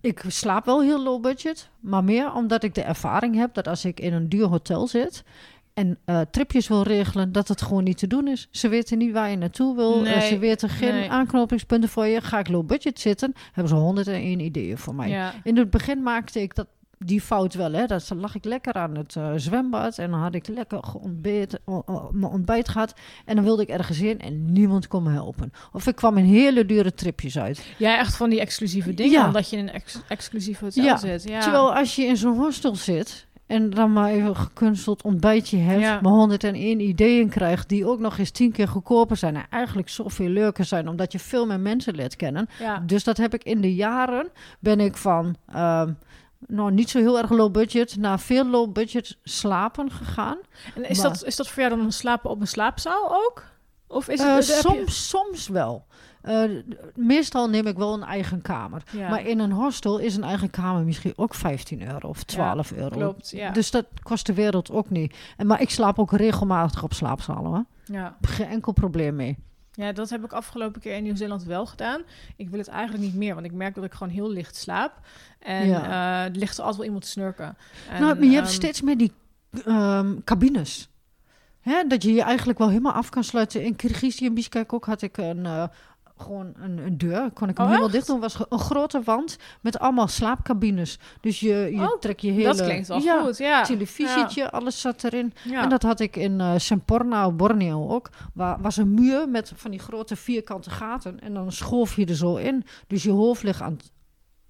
Speaker 2: ik slaap wel heel low budget. Maar meer omdat ik de ervaring heb dat als ik in een duur hotel zit en eh, tripjes wil regelen, dat het gewoon niet te doen is. Ze weten niet waar je naartoe wil. Eh, ze weten geen
Speaker 1: nee.
Speaker 2: aanknopingspunten voor je. Ga ik low budget zitten, hebben ze 101 ideeën voor mij.
Speaker 1: Ja.
Speaker 2: In het begin maakte ik dat, die fout wel. Hè. Dat lag ik lekker aan het eh, zwembad en dan had ik lekker mijn ontbijt gehad. En dan wilde ik ergens in en niemand kon me helpen. Of ik kwam in hele dure tripjes uit.
Speaker 1: ja, echt van die exclusieve dingen,
Speaker 2: Ja.
Speaker 1: omdat je in een ex exclusief hotel
Speaker 2: Ja.
Speaker 1: zit. Ja.
Speaker 2: Terwijl als je in zo'n hostel zit en dan maar even een gekunsteld ontbijtje hebt,
Speaker 1: Ja.
Speaker 2: maar 101 ideeën krijgt die ook nog eens tien keer goedkoper zijn en eigenlijk zoveel leuker zijn omdat je veel meer mensen leert kennen.
Speaker 1: ja.
Speaker 2: Dus dat heb ik in de jaren, ben ik van ehm, nou niet zo heel erg low budget naar veel low budget slapen gegaan.
Speaker 1: En is,
Speaker 2: maar-
Speaker 1: dat, is dat voor jou dan slapen op een slaapzaal ook? Of is
Speaker 2: Eh,
Speaker 1: het... je-
Speaker 2: soms, soms wel. Eh, meestal neem ik wel een eigen kamer.
Speaker 1: Ja.
Speaker 2: Maar in een hostel is een eigen kamer misschien ook 15 euro of 12 euro.
Speaker 1: Klopt, ja.
Speaker 2: Dus dat kost de wereld ook niet. En, maar ik slaap ook regelmatig op slaapzalen. Hoor.
Speaker 1: ja.
Speaker 2: Geen enkel probleem mee.
Speaker 1: ja, dat heb ik afgelopen keer in Nieuw-Zeeland wel gedaan. Ik wil het eigenlijk niet meer, want ik merk dat ik gewoon heel licht slaap. En
Speaker 2: Ja.
Speaker 1: eh, er ligt er altijd wel iemand te snurken. En,
Speaker 2: nou, maar je hebt
Speaker 1: ehm,
Speaker 2: steeds meer die ehm, cabines. Hè, dat je je eigenlijk wel helemaal af kan sluiten. In Kyrgyzije en Bishkek ook had ik een... eh, gewoon een, een deur, kon ik hem
Speaker 1: Oh,
Speaker 2: helemaal
Speaker 1: echt?
Speaker 2: dicht doen. was een grote wand met allemaal slaapcabines. Dus je, je
Speaker 1: Oh,
Speaker 2: trekt je hele...
Speaker 1: Dat klinkt wel
Speaker 2: ja,
Speaker 1: goed, ja.
Speaker 2: televisietje, alles zat erin.
Speaker 1: Ja.
Speaker 2: En dat had ik in eh Semporna, op Borneo ook. Waar was een muur met van die grote vierkante gaten. En dan schoof je er zo in. Dus je hoofd ligt aan, het-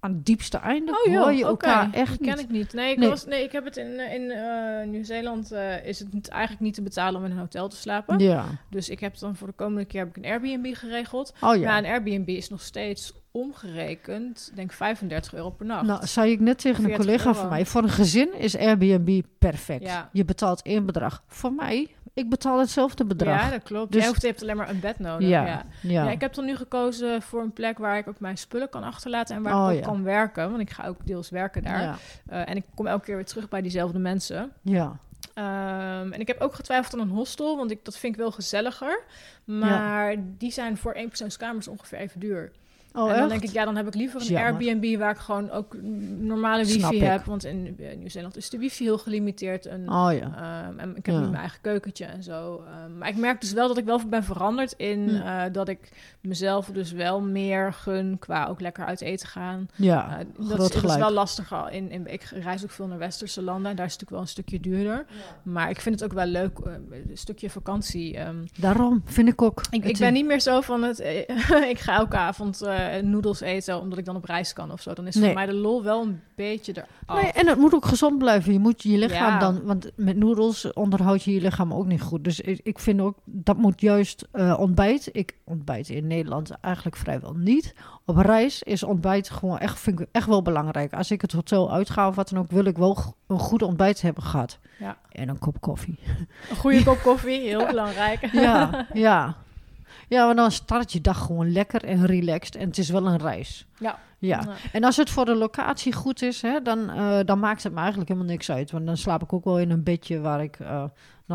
Speaker 2: aan het diepste einde.
Speaker 1: Oh joh,
Speaker 2: hoor je elkaar echt
Speaker 1: Die ken
Speaker 2: niet.
Speaker 1: ik niet. Nee, ik,
Speaker 2: Nee.
Speaker 1: Was, nee, ik heb het in, eh, in eh, Nieuw-Zeeland eh, is het niet, eigenlijk niet te betalen om in een hotel te slapen.
Speaker 2: Ja.
Speaker 1: Dus ik heb dan voor de komende keer heb ik een Airbnb geregeld.
Speaker 2: Oh
Speaker 1: Ja.
Speaker 2: ja.
Speaker 1: een Airbnb is nog steeds omgerekend, denk 35 euro per nacht.
Speaker 2: Nou, zei ik net tegen een
Speaker 1: 40
Speaker 2: collega
Speaker 1: euro.
Speaker 2: van mij, voor een gezin is Airbnb perfect.
Speaker 1: Ja.
Speaker 2: Je betaalt één bedrag. Voor mij, ik betaal hetzelfde bedrag.
Speaker 1: ja, dat klopt.
Speaker 2: Dus-
Speaker 1: Jij hoeft, je hebt alleen maar een bed nodig.
Speaker 2: Ja,
Speaker 1: Ja. ik heb dan nu gekozen voor een plek waar ik ook mijn spullen kan achterlaten en waar
Speaker 2: Oh,
Speaker 1: ik ook kan werken. Want ik ga ook deels werken daar. Eh, en ik kom elke keer weer terug bij diezelfde mensen.
Speaker 2: ja.
Speaker 1: Ehm, en ik heb ook getwijfeld aan een hostel, want ik, dat vind ik wel gezelliger. Maar die zijn voor éénpersoonskamers ongeveer even duur.
Speaker 2: Oh,
Speaker 1: en dan
Speaker 2: echt?
Speaker 1: denk ik, ja, dan heb ik liever een
Speaker 2: jammer.
Speaker 1: Airbnb waar ik gewoon ook normale
Speaker 2: Snap
Speaker 1: wifi
Speaker 2: ik.
Speaker 1: heb. Want in eh, Nieuw-Zeeland is de wifi heel gelimiteerd. En,
Speaker 2: Oh ja.
Speaker 1: ehm, en ik heb
Speaker 2: Ja.
Speaker 1: nu mijn eigen keukentje en zo. Ehm, maar ik merk dus wel dat ik wel ben veranderd in
Speaker 2: Hm.
Speaker 1: eh, dat ik mezelf dus wel meer gun qua ook lekker uit eten gaan.
Speaker 2: Ja,
Speaker 1: Eh, dat,
Speaker 2: groot
Speaker 1: is, dat is wel lastiger. In, in, ik reis ook veel naar westerse landen. en Daar is het natuurlijk wel een stukje duurder. Maar ik vind het ook wel leuk, een stukje vakantie. ehm.
Speaker 2: Daarom vind ik ook.
Speaker 1: ik, ik ben niet meer zo van het... ik ga elke avond noedels eten omdat ik dan op reis kan of zo. Dan is
Speaker 2: Nee.
Speaker 1: voor mij de lol wel een beetje eraf.
Speaker 2: Nee, en het moet ook gezond blijven. Je moet je lichaam
Speaker 1: Ja.
Speaker 2: dan... Want met noedels onderhoud je je lichaam ook niet goed. Dus ik, ik vind ook, dat moet juist eh, ontbijt. Ik ontbijt in Nederland eigenlijk vrijwel niet. Op reis is ontbijt gewoon echt, vind ik echt wel belangrijk. Als ik het hotel uitga of wat dan ook, wil ik wel een goed ontbijt hebben gehad.
Speaker 1: Ja.
Speaker 2: En een kop koffie.
Speaker 1: Een goede kop koffie, heel belangrijk.
Speaker 2: Ja, ja. Ja, maar dan start je dag gewoon lekker en relaxed. En het is wel een reis.
Speaker 1: Ja.
Speaker 2: Ja.
Speaker 1: Ja.
Speaker 2: En als het voor de locatie goed is, hè, dan, eh, dan maakt het me eigenlijk helemaal niks uit. Want dan slaap ik ook wel in een bedje waar ik eh,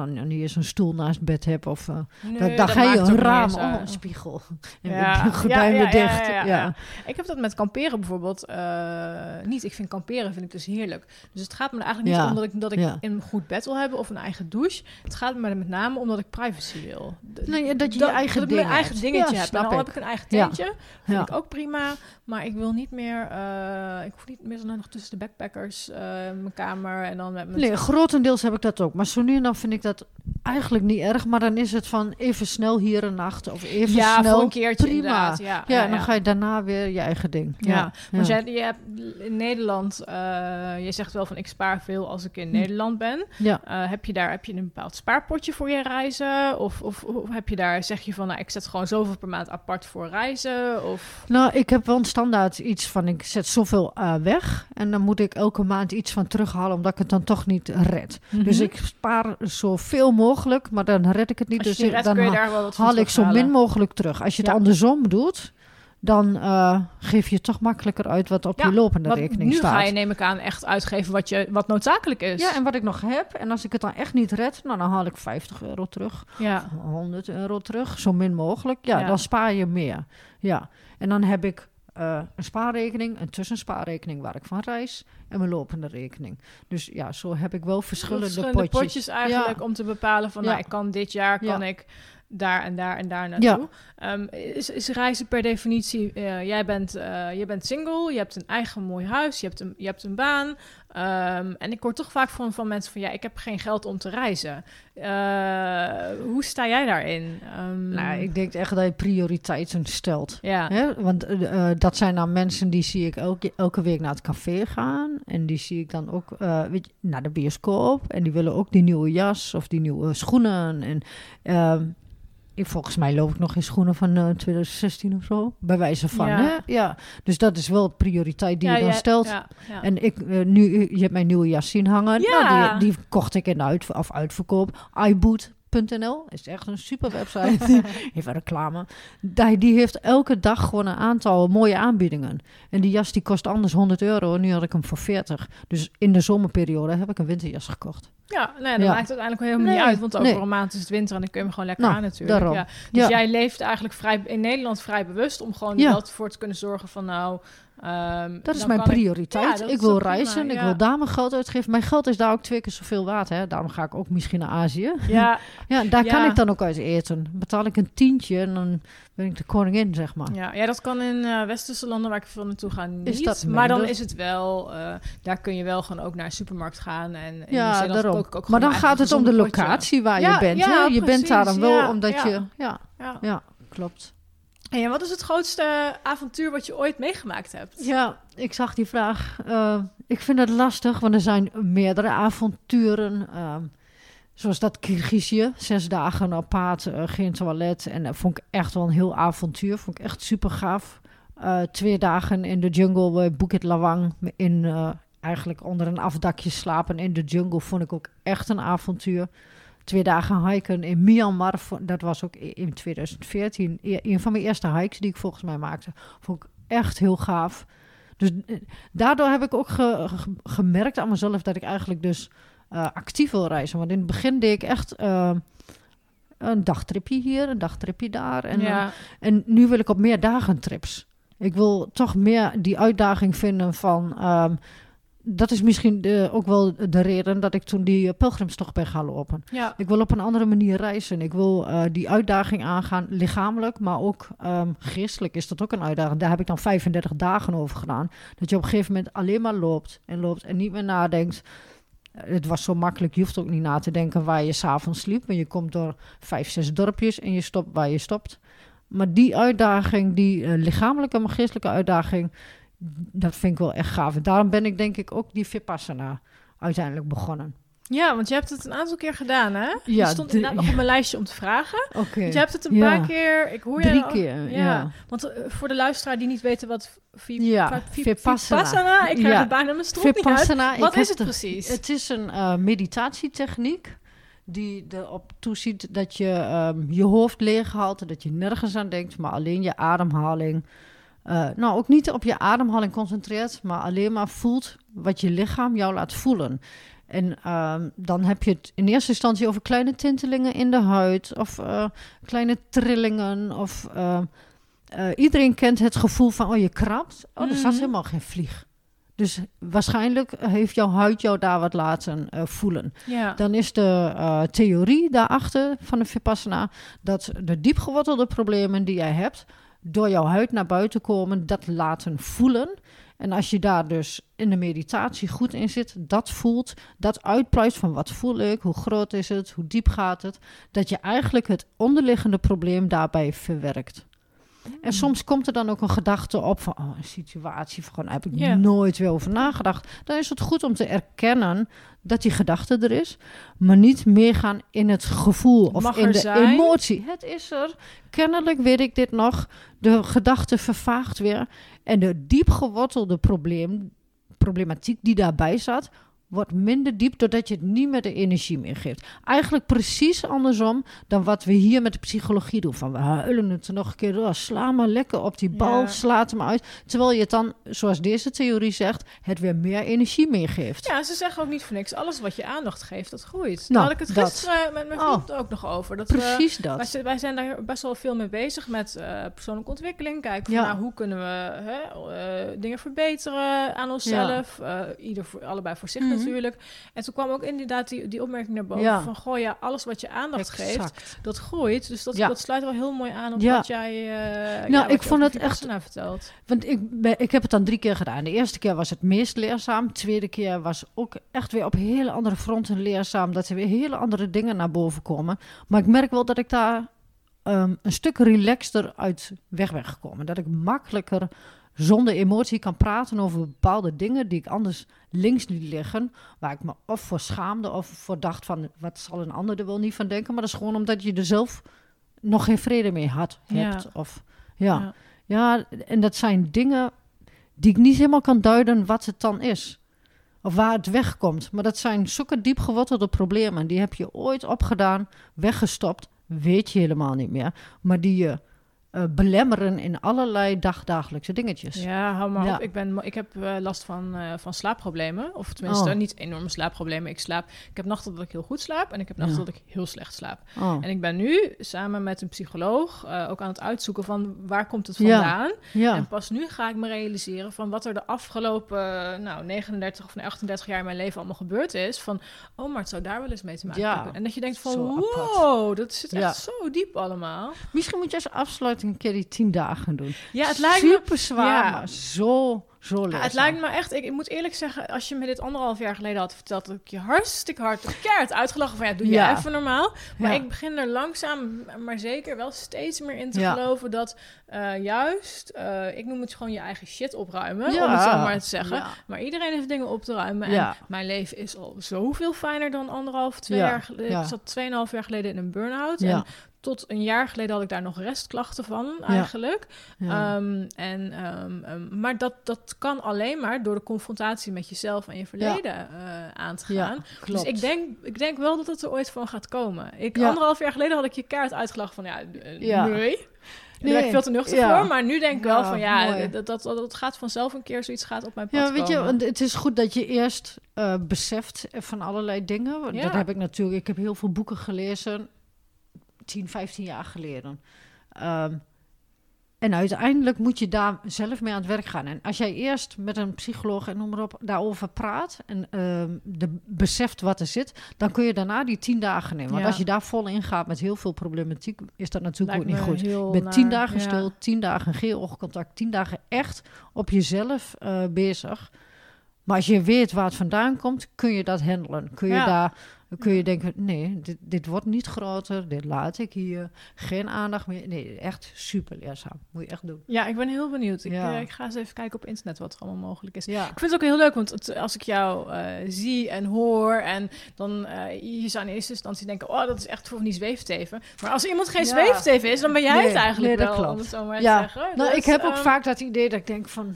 Speaker 2: nou, niet eens een stoel naast bed heb. Of, eh,
Speaker 1: Nee,
Speaker 2: dan, ga je een raam,
Speaker 1: uit.
Speaker 2: een spiegel. En
Speaker 1: Ja.
Speaker 2: gordijnen
Speaker 1: Ja, ja, ja,
Speaker 2: dicht.
Speaker 1: ja, Ik heb dat met kamperen bijvoorbeeld eh, niet. Ik vind kamperen vind ik dus heerlijk. Dus het gaat me eigenlijk niet om dat ik, dat ik een goed bed wil hebben of een eigen douche. Het gaat me met name om dat ik privacy wil.
Speaker 2: Nee, dat je je eigen
Speaker 1: dat ik
Speaker 2: ding
Speaker 1: mijn eigen
Speaker 2: hebt.
Speaker 1: dingetje
Speaker 2: Ja,
Speaker 1: heb. En
Speaker 2: snap
Speaker 1: dan
Speaker 2: ik.
Speaker 1: heb ik een eigen tentje. Vind ik ook prima. Maar ik wil niet meer... eh, ik hoef niet meer zo nog tussen de backpackers eh, mijn kamer en dan met mijn...
Speaker 2: Nee, grotendeels heb ik dat ook. Maar zo nu en dan vind ik dat eigenlijk niet erg. Maar dan is het van even snel hier een nacht. Of even
Speaker 1: ja,
Speaker 2: snel.
Speaker 1: voor een keertje
Speaker 2: prima.
Speaker 1: Ja,
Speaker 2: Ja, en dan ga je daarna weer je eigen ding.
Speaker 1: Ja,
Speaker 2: ja.
Speaker 1: jij, je hebt in Nederland, eh, je zegt wel van ik spaar veel als ik in
Speaker 2: Hm.
Speaker 1: Nederland ben.
Speaker 2: ja.
Speaker 1: Eh, heb je daar heb je een bepaald spaarpotje voor je reizen? Of, of, of heb je daar, zeg je van nou, ik zet gewoon zoveel per maand apart voor reizen? Of
Speaker 2: Nou, ik heb wel een standaard iets van ik zet zoveel eh, weg. En dan moet ik elke maand iets van terughalen, omdat ik het dan toch niet red. Dus ik spaar zoveel mogelijk, maar dan red ik het niet. Dus ik- dan haal ik zo min mogelijk terug. Als je het
Speaker 1: Ja.
Speaker 2: andersom doet, dan eh, geef je toch makkelijker uit wat op
Speaker 1: Ja,
Speaker 2: je lopende rekening
Speaker 1: nu
Speaker 2: staat.
Speaker 1: ga je neem ik aan echt uitgeven wat, je, wat noodzakelijk is.
Speaker 2: Ja, en wat ik nog heb, en als ik het dan echt niet red, nou, dan haal ik 50 euro terug.
Speaker 1: ja.
Speaker 2: 100 euro terug, zo min mogelijk. Ja,
Speaker 1: Ja.
Speaker 2: dan spaar je meer. Ja, en dan heb ik eh, een spaarrekening, een tussenspaarrekening waar ik van reis en mijn lopende rekening. Dus ja, zo heb ik wel verschillende,
Speaker 1: verschillende
Speaker 2: potjes.
Speaker 1: eigenlijk
Speaker 2: Ja.
Speaker 1: om te bepalen van
Speaker 2: Ja.
Speaker 1: nou, ik kan dit jaar
Speaker 2: Ja.
Speaker 1: kan ik daar en daar en daar naartoe. Ehm, is, is reizen per definitie, eh, jij, bent, eh, je bent single, je hebt een eigen mooi huis, je hebt een, je hebt een baan. Ehm, en ik hoor toch vaak van, van mensen van ja, ik heb geen geld om te reizen. Eh, hoe sta jij daarin? Ehm,
Speaker 2: Nou, ik denk echt dat je prioriteiten stelt.
Speaker 1: ja.
Speaker 2: Hè? Want eh, eh, dat zijn dan mensen die zie ik elke, elke week naar het café gaan. En die zie ik dan ook weet je, naar de bioscoop. En die willen ook die nieuwe jas of die nieuwe schoenen. En ehm, volgens mij loop ik nog in schoenen van eh, 2016 of zo. Bij wijze van.
Speaker 1: Ja.
Speaker 2: Hè? Ja. Dus dat is wel prioriteit die
Speaker 1: Ja,
Speaker 2: je dan
Speaker 1: ja,
Speaker 2: stelt. En ik, eh, nu, je hebt mijn nieuwe jas zien hangen.
Speaker 1: Ja.
Speaker 2: Nou, die, die kocht ik in uit, of uitverkoop. iBoot.nl is echt een super website. Even reclame. Die, die heeft elke dag gewoon een aantal mooie aanbiedingen. En die jas die kost anders 100 euro. En nu had ik hem voor 40. Dus in de zomerperiode heb ik een winterjas gekocht.
Speaker 1: Ja, nee, dat
Speaker 2: Ja.
Speaker 1: maakt uiteindelijk wel helemaal
Speaker 2: Nee,
Speaker 1: niet uit. Want over
Speaker 2: nee.
Speaker 1: een maand is het winter en dan kun je hem gewoon lekker
Speaker 2: Nou,
Speaker 1: aan natuurlijk.
Speaker 2: daarom.
Speaker 1: Ja. Dus
Speaker 2: Ja.
Speaker 1: jij leeft eigenlijk vrij, in Nederland vrij bewust om gewoon wel voor te kunnen zorgen van nou... ehm,
Speaker 2: Dat is mijn
Speaker 1: ik-
Speaker 2: prioriteit.
Speaker 1: Ja,
Speaker 2: ik wil
Speaker 1: prima,
Speaker 2: reizen, ik wil daar mijn geld uitgeven. Mijn geld is daar ook twee keer zoveel waard. Hè? Daarom ga ik ook misschien naar Azië.
Speaker 1: Ja,
Speaker 2: Ja, daar kan ik dan ook uit eten. Betaal ik een tientje en dan ben ik de koningin, zeg maar.
Speaker 1: ja, ja, dat kan in eh, westerse landen waar ik veel naartoe ga niet.
Speaker 2: Is dat
Speaker 1: maar dan is het wel... eh, daar kun je wel gewoon ook naar een supermarkt gaan. En in
Speaker 2: Ja, daarom.
Speaker 1: kook ik ook
Speaker 2: Maar dan gaat het om de
Speaker 1: potje.
Speaker 2: locatie waar je bent. hè? Je bent daar dan wel omdat je... Ja,
Speaker 1: Ja.
Speaker 2: ja, klopt.
Speaker 1: Hey, en wat is het grootste avontuur wat je ooit meegemaakt hebt?
Speaker 2: Ja, ik zag die vraag. Eh, ik vind het lastig, want er zijn meerdere avonturen. ehm, zoals dat Kirgizië, zes dagen op paard, eh, geen toilet. En dat vond ik echt wel een heel avontuur. Vond ik echt super gaaf. Eh, twee dagen in de jungle bij Bukit Lawang. In, eigenlijk onder een afdakje slapen in de jungle vond ik ook echt een avontuur. Twee dagen hiken in Myanmar. Dat was ook in 2014. e- Een van mijn eerste hikes die ik volgens mij maakte. Vond ik echt heel gaaf. Dus eh, daardoor heb ik ook ge- ge- gemerkt aan mezelf dat ik eigenlijk dus eh, actief wil reizen. Want in het begin deed ik echt eh, een dagtripje hier, een dagtripje daar. En,
Speaker 1: ja.
Speaker 2: dan- en nu wil ik op meer dagen trips. Ik wil toch meer die uitdaging vinden van... ehm, dat is misschien de, ook wel de reden dat ik toen die uh, pelgrimstocht ben gaan lopen.
Speaker 1: ja.
Speaker 2: Ik wil op een andere manier reizen. Ik wil eh, die uitdaging aangaan, lichamelijk, maar ook ehm, geestelijk is dat ook een uitdaging. Daar heb ik dan 35 dagen over gedaan. Dat je op een gegeven moment alleen maar loopt en loopt en niet meer nadenkt. Eh, Het was zo makkelijk, je hoeft ook niet na te denken waar je s'avonds sliep. Maar je komt door vijf, zes dorpjes en je stopt waar je stopt. Maar die uitdaging, die eh, lichamelijke, maar geestelijke uitdaging, dat vind ik wel echt gaaf. En daarom ben ik denk ik ook die Vipassana uiteindelijk begonnen.
Speaker 1: Ja, want je hebt het een aantal keer gedaan, hè?
Speaker 2: Ja,
Speaker 1: je stond
Speaker 2: de-
Speaker 1: inderdaad nog op mijn lijstje om te vragen.
Speaker 2: Oké.
Speaker 1: Je hebt het een
Speaker 2: Ja.
Speaker 1: paar keer... Ik hoor je
Speaker 2: Drie
Speaker 1: al-
Speaker 2: keer,
Speaker 1: Ja.
Speaker 2: ja.
Speaker 1: Want eh, voor de luisteraar die niet weten wat... vi-
Speaker 2: Ja, Vipassana.
Speaker 1: Vipassana, ik krijg het bijna mijn strot niet uit. Wat is het precies?
Speaker 2: Het is een eh, meditatietechniek die erop toeziet dat je ehm, je hoofd leeg haalt, dat je nergens aan denkt, maar alleen je ademhaling. Eh, nou, ook niet op je ademhaling concentreert, maar alleen maar voelt wat je lichaam jou laat voelen. En ehm, dan heb je het in eerste instantie over kleine tintelingen in de huid of eh, kleine trillingen. Of, eh, eh, iedereen kent het gevoel van, oh je krabt, oh er staat
Speaker 1: Mhm.
Speaker 2: helemaal geen vlieg. Dus waarschijnlijk heeft jouw huid jou daar wat laten voelen.
Speaker 1: ja.
Speaker 2: Dan is de theorie daarachter van de Vipassana dat de diepgewortelde problemen die jij hebt, door jouw huid naar buiten komen, dat laten voelen. En als je daar dus in de meditatie goed in zit, dat voelt, dat uitpluist van wat voel ik, hoe groot is het, hoe diep gaat het, dat je eigenlijk het onderliggende probleem daarbij verwerkt. En soms komt er dan ook een gedachte op van oh, een situatie van daar heb ik nooit weer over nagedacht. Dan is het goed om te erkennen dat die gedachte er is, maar niet meegaan in het gevoel of
Speaker 1: Mag
Speaker 2: in de
Speaker 1: zijn.
Speaker 2: emotie. Het is er. Kennelijk weet ik dit nog. De gedachte vervaagt weer en de diep gewortelde probleem, problematiek die daarbij zat, wordt minder diep doordat je het niet meer de energie meer geeft. Eigenlijk precies andersom dan wat we hier met de psychologie doen. Van we huilen het nog een keer door, sla maar lekker op die bal,
Speaker 1: Ja.
Speaker 2: slaat hem uit. Terwijl je het dan, zoals deze theorie zegt, het weer meer energie meegeeft.
Speaker 1: Ja, ze zeggen ook niet voor niks. Alles wat je aandacht geeft, dat groeit.
Speaker 2: Nou,
Speaker 1: Daar had ik het
Speaker 2: dat.
Speaker 1: gisteren met mijn
Speaker 2: Oh.
Speaker 1: vriend ook nog over. Dat we-
Speaker 2: Precies
Speaker 1: wij,
Speaker 2: dat.
Speaker 1: zijn- wij zijn daar best wel veel mee bezig met eh, persoonlijke ontwikkeling. Kijken van
Speaker 2: Ja.
Speaker 1: nou, hoe kunnen we hè, eh, dingen verbeteren aan onszelf. Eh, ieder voor, allebei voor zich
Speaker 2: Mhm.
Speaker 1: natuurlijk. En toen kwam ook inderdaad die, die opmerking naar boven
Speaker 2: Ja.
Speaker 1: van... goh ja, alles wat je aandacht geeft, dat groeit. Dus dat,
Speaker 2: Ja.
Speaker 1: dat sluit wel heel mooi aan op
Speaker 2: Ja.
Speaker 1: wat jij eh
Speaker 2: Nou, ik vond het echt-
Speaker 1: vertelt.
Speaker 2: Want ik, ben- ik heb het dan drie keer gedaan. De eerste keer was het meest leerzaam. De tweede keer was ook echt weer op hele andere fronten leerzaam. Dat er weer hele andere dingen naar boven komen. Maar ik merk wel dat ik daar ehm, een stuk relaxter uit weg ben gekomen. Dat ik makkelijker zonder emotie kan praten over bepaalde dingen die ik anders links liet liggen. Waar ik me of voor schaamde of voor dacht van wat zal een ander er wel niet van denken. Maar dat is gewoon omdat je er zelf nog geen vrede mee had.
Speaker 1: Ja.
Speaker 2: Hebt, Of, ja.
Speaker 1: Ja.
Speaker 2: Ja, en dat zijn dingen die ik niet helemaal kan duiden wat het dan is. Of waar het wegkomt. Maar dat zijn zulke diep gewortelde problemen. Die heb je ooit opgedaan, weggestopt. Weet je helemaal niet meer. Maar die je eh, belemmeren in allerlei dagdagelijkse dingetjes.
Speaker 1: Ja, hou maar
Speaker 2: Ja.
Speaker 1: op. Ik, ben, ik heb eh, last van, eh, van slaapproblemen. Of tenminste,
Speaker 2: Oh.
Speaker 1: niet enorme slaapproblemen. Ik, slaap, ik heb nachten dat ik heel goed slaap. En ik heb nachten
Speaker 2: Ja.
Speaker 1: dat ik heel slecht slaap.
Speaker 2: Oh.
Speaker 1: En ik ben nu samen met een psycholoog ook aan het uitzoeken van waar komt het vandaan.
Speaker 2: Ja,
Speaker 1: En pas nu ga ik me realiseren van wat er de afgelopen nou, 39 of 38 jaar in mijn leven allemaal gebeurd is. Van, oh, maar het zou daar wel eens mee te maken
Speaker 2: Ja.
Speaker 1: hebben. En dat je denkt van,
Speaker 2: Zo apart.
Speaker 1: wow, dat zit echt zo diep allemaal.
Speaker 2: misschien moet je als afsluiting een keer die tien dagen doen.
Speaker 1: Ja, het lijkt me...
Speaker 2: Super zwaar,
Speaker 1: Ja.
Speaker 2: maar zo, Zo
Speaker 1: Ja,
Speaker 2: leerzaam.
Speaker 1: het lijkt me echt, ik, ik moet eerlijk zeggen, als je me dit anderhalf jaar geleden had verteld, had ik je hartstikke hard de keihard uitgelachen van ja, doe je
Speaker 2: Ja.
Speaker 1: even normaal. Maar ik begin er langzaam, maar zeker wel steeds meer in te geloven dat eh, juist, eh, ik noem het gewoon je eigen shit opruimen,
Speaker 2: Ja.
Speaker 1: om het zo maar te zeggen. Maar iedereen heeft dingen op te ruimen. En mijn leven is al zoveel fijner dan anderhalf, twee
Speaker 2: Ja.
Speaker 1: jaar geleden. Ik zat tweeënhalf jaar geleden in een burn-out. En tot een jaar geleden had ik daar nog restklachten van, eigenlijk.
Speaker 2: Ja.
Speaker 1: Ehm, en, ehm, ehm, maar dat, dat kan alleen maar door de confrontatie met jezelf en je verleden eh, aan te gaan. Dus ik denk, ik denk wel dat het er ooit van gaat komen. Ik. Anderhalf jaar geleden had ik je kaart uitgelachen van ja, eh, nee. Daar
Speaker 2: Nee.
Speaker 1: ben ik veel te nuchter
Speaker 2: Ja.
Speaker 1: voor. Maar nu denk ik wel van ja, dat, dat, dat gaat vanzelf een keer zoiets gaat op mijn pad
Speaker 2: Ja, weet je,
Speaker 1: komen.
Speaker 2: het is goed dat je eerst eh, beseft van allerlei dingen.
Speaker 1: Ja.
Speaker 2: Dat heb ik natuurlijk. Ik heb heel veel boeken gelezen, 10, 15 jaar geleden. Ehm, en uiteindelijk moet je daar zelf mee aan het werk gaan. En als jij eerst met een psycholoog en noem maar op daarover praat en ehm, de, beseft wat er zit, dan kun je daarna die 10 dagen nemen. Want
Speaker 1: Ja.
Speaker 2: als je daar vol in gaat met heel veel problematiek, is dat natuurlijk
Speaker 1: Lijkt
Speaker 2: ook niet goed. Je bent tien dagen
Speaker 1: ja.
Speaker 2: stil, tien dagen geen oogcontact, tien dagen echt op jezelf eh, bezig. Maar als je weet waar het vandaan komt, kun je dat handelen. Kun je
Speaker 1: Ja.
Speaker 2: daar, kun je denken, nee, dit, dit wordt niet groter, dit laat ik hier, geen aandacht meer. Nee, echt super leerzaam. Moet je echt doen.
Speaker 1: Ja, ik ben heel benieuwd. Ik,
Speaker 2: Ja.
Speaker 1: eh, ik ga eens even kijken op internet wat er allemaal mogelijk is.
Speaker 2: Ja,
Speaker 1: Ik vind het ook heel leuk, want het- als ik jou eh, zie en hoor... en dan eh, je zou in eerste instantie denken... oh, dat is echt voor die zweefteven. Maar als iemand geen
Speaker 2: Ja.
Speaker 1: zweefteven is, dan ben jij
Speaker 2: Nee,
Speaker 1: het eigenlijk
Speaker 2: nee, dat
Speaker 1: wel, om het zo maar
Speaker 2: Ja.
Speaker 1: te zeggen.
Speaker 2: nou,
Speaker 1: Dus,
Speaker 2: ik heb ook
Speaker 1: ehm,
Speaker 2: vaak dat idee dat ik denk van...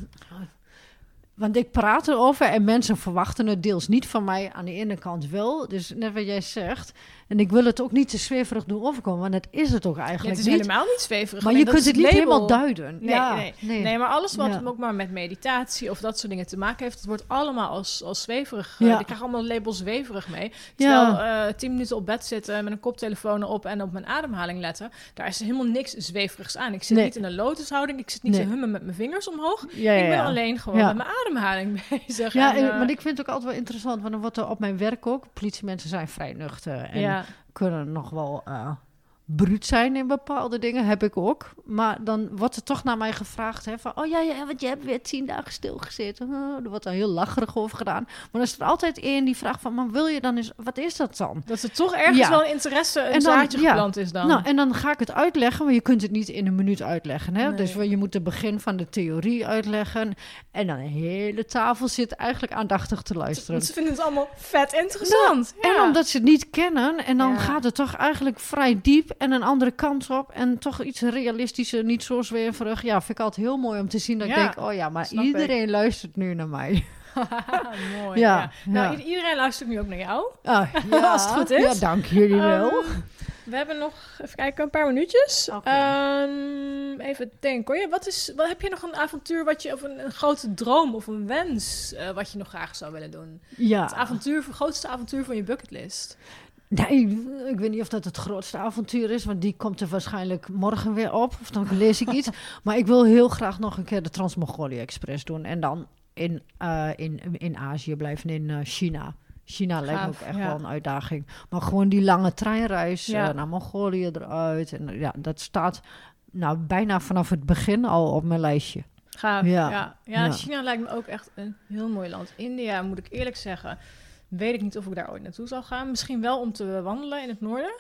Speaker 2: Want ik praat erover en mensen verwachten het deels niet van mij. Aan de ene kant wel, dus net wat jij zegt. En ik wil het ook niet te zweverig doen overkomen, want dat is het ook eigenlijk
Speaker 1: het is
Speaker 2: niet.
Speaker 1: helemaal niet zweverig.
Speaker 2: Maar je kunt het niet helemaal duiden.
Speaker 1: Nee,
Speaker 2: ja,
Speaker 1: nee.
Speaker 2: nee.
Speaker 1: Nee, maar alles wat
Speaker 2: Ja.
Speaker 1: ook maar met meditatie of dat soort dingen te maken heeft, het wordt allemaal als, als zweverig. eh, ik krijg allemaal labels zweverig mee. Terwijl eh, tien minuten op bed zitten met een koptelefoon op en op mijn ademhaling letten, daar is helemaal niks zweverigs aan. Ik zit niet in een lotushouding, ik zit niet te hummen met mijn vingers omhoog. Ik ben alleen gewoon met mijn ademhaling bezig.
Speaker 2: Ja,
Speaker 1: en,
Speaker 2: maar ik vind het ook altijd wel interessant, want dan wordt er op mijn werk ook, politiemensen zijn vrij nuchter en
Speaker 1: ja.
Speaker 2: kunnen nog wel eh bruut zijn in bepaalde dingen, heb ik ook. Maar dan wordt er toch naar mij gevraagd, hè, van, oh ja, ja, want je hebt weer tien dagen stilgezeten. Oh, er wordt er heel lacherig over gedaan. Maar dan is er altijd één die vraagt van, maar wil je dan eens, wat is dat dan?
Speaker 1: Dat er toch ergens
Speaker 2: Ja.
Speaker 1: wel een interesse, een
Speaker 2: En dan-
Speaker 1: zaadje
Speaker 2: ja.
Speaker 1: geplant is dan.
Speaker 2: Nou, en dan ga ik het uitleggen, maar je kunt het niet in een minuut uitleggen. Hè?
Speaker 1: Nee.
Speaker 2: Dus je moet het begin van de theorie uitleggen. En dan de hele tafel zit eigenlijk aandachtig te luisteren.
Speaker 1: Ze vinden het allemaal vet interessant.
Speaker 2: En
Speaker 1: Ja.
Speaker 2: omdat ze het niet kennen, en dan gaat het toch eigenlijk vrij diep en een andere kant op. En toch iets realistischer, niet zo zweverig. Ja, vind ik altijd heel mooi om te zien dat
Speaker 1: Ja,
Speaker 2: ik denk, oh ja, maar iedereen luistert nu naar mij.
Speaker 1: Mooi.
Speaker 2: Ja,
Speaker 1: Ja, Nou,
Speaker 2: ja.
Speaker 1: iedereen luistert nu ook naar jou.
Speaker 2: Ah,
Speaker 1: Als het goed is.
Speaker 2: Ja, dank jullie wel.
Speaker 1: Ehm, we hebben nog, even kijken, een paar minuutjes. Ehm, even denken hoor. Ja, wat is, wat, heb je nog een avontuur wat je, of een, een grote droom of een wens eh, wat je nog graag zou willen doen?
Speaker 2: ja.
Speaker 1: Het avontuur, grootste avontuur van je bucketlist.
Speaker 2: Nee, ik weet niet of dat het grootste avontuur is, want die komt er waarschijnlijk morgen weer op. Of dan lees ik iets. maar ik wil heel graag nog een keer de Trans-Mongolië Express doen. En dan in, eh, in, in Azië blijven, in eh, China. China lijkt me ook echt
Speaker 1: ja.
Speaker 2: wel een uitdaging. Maar gewoon die lange treinreis
Speaker 1: Ja.
Speaker 2: eh, naar Mongolië eruit. En ja, dat staat nou bijna vanaf het begin al op mijn lijstje.
Speaker 1: Gaaf. Ja.
Speaker 2: Ja.
Speaker 1: China lijkt me ook echt een heel mooi land. India, moet ik eerlijk zeggen, weet ik niet of ik daar ooit naartoe zal gaan. Misschien wel om te wandelen in het noorden.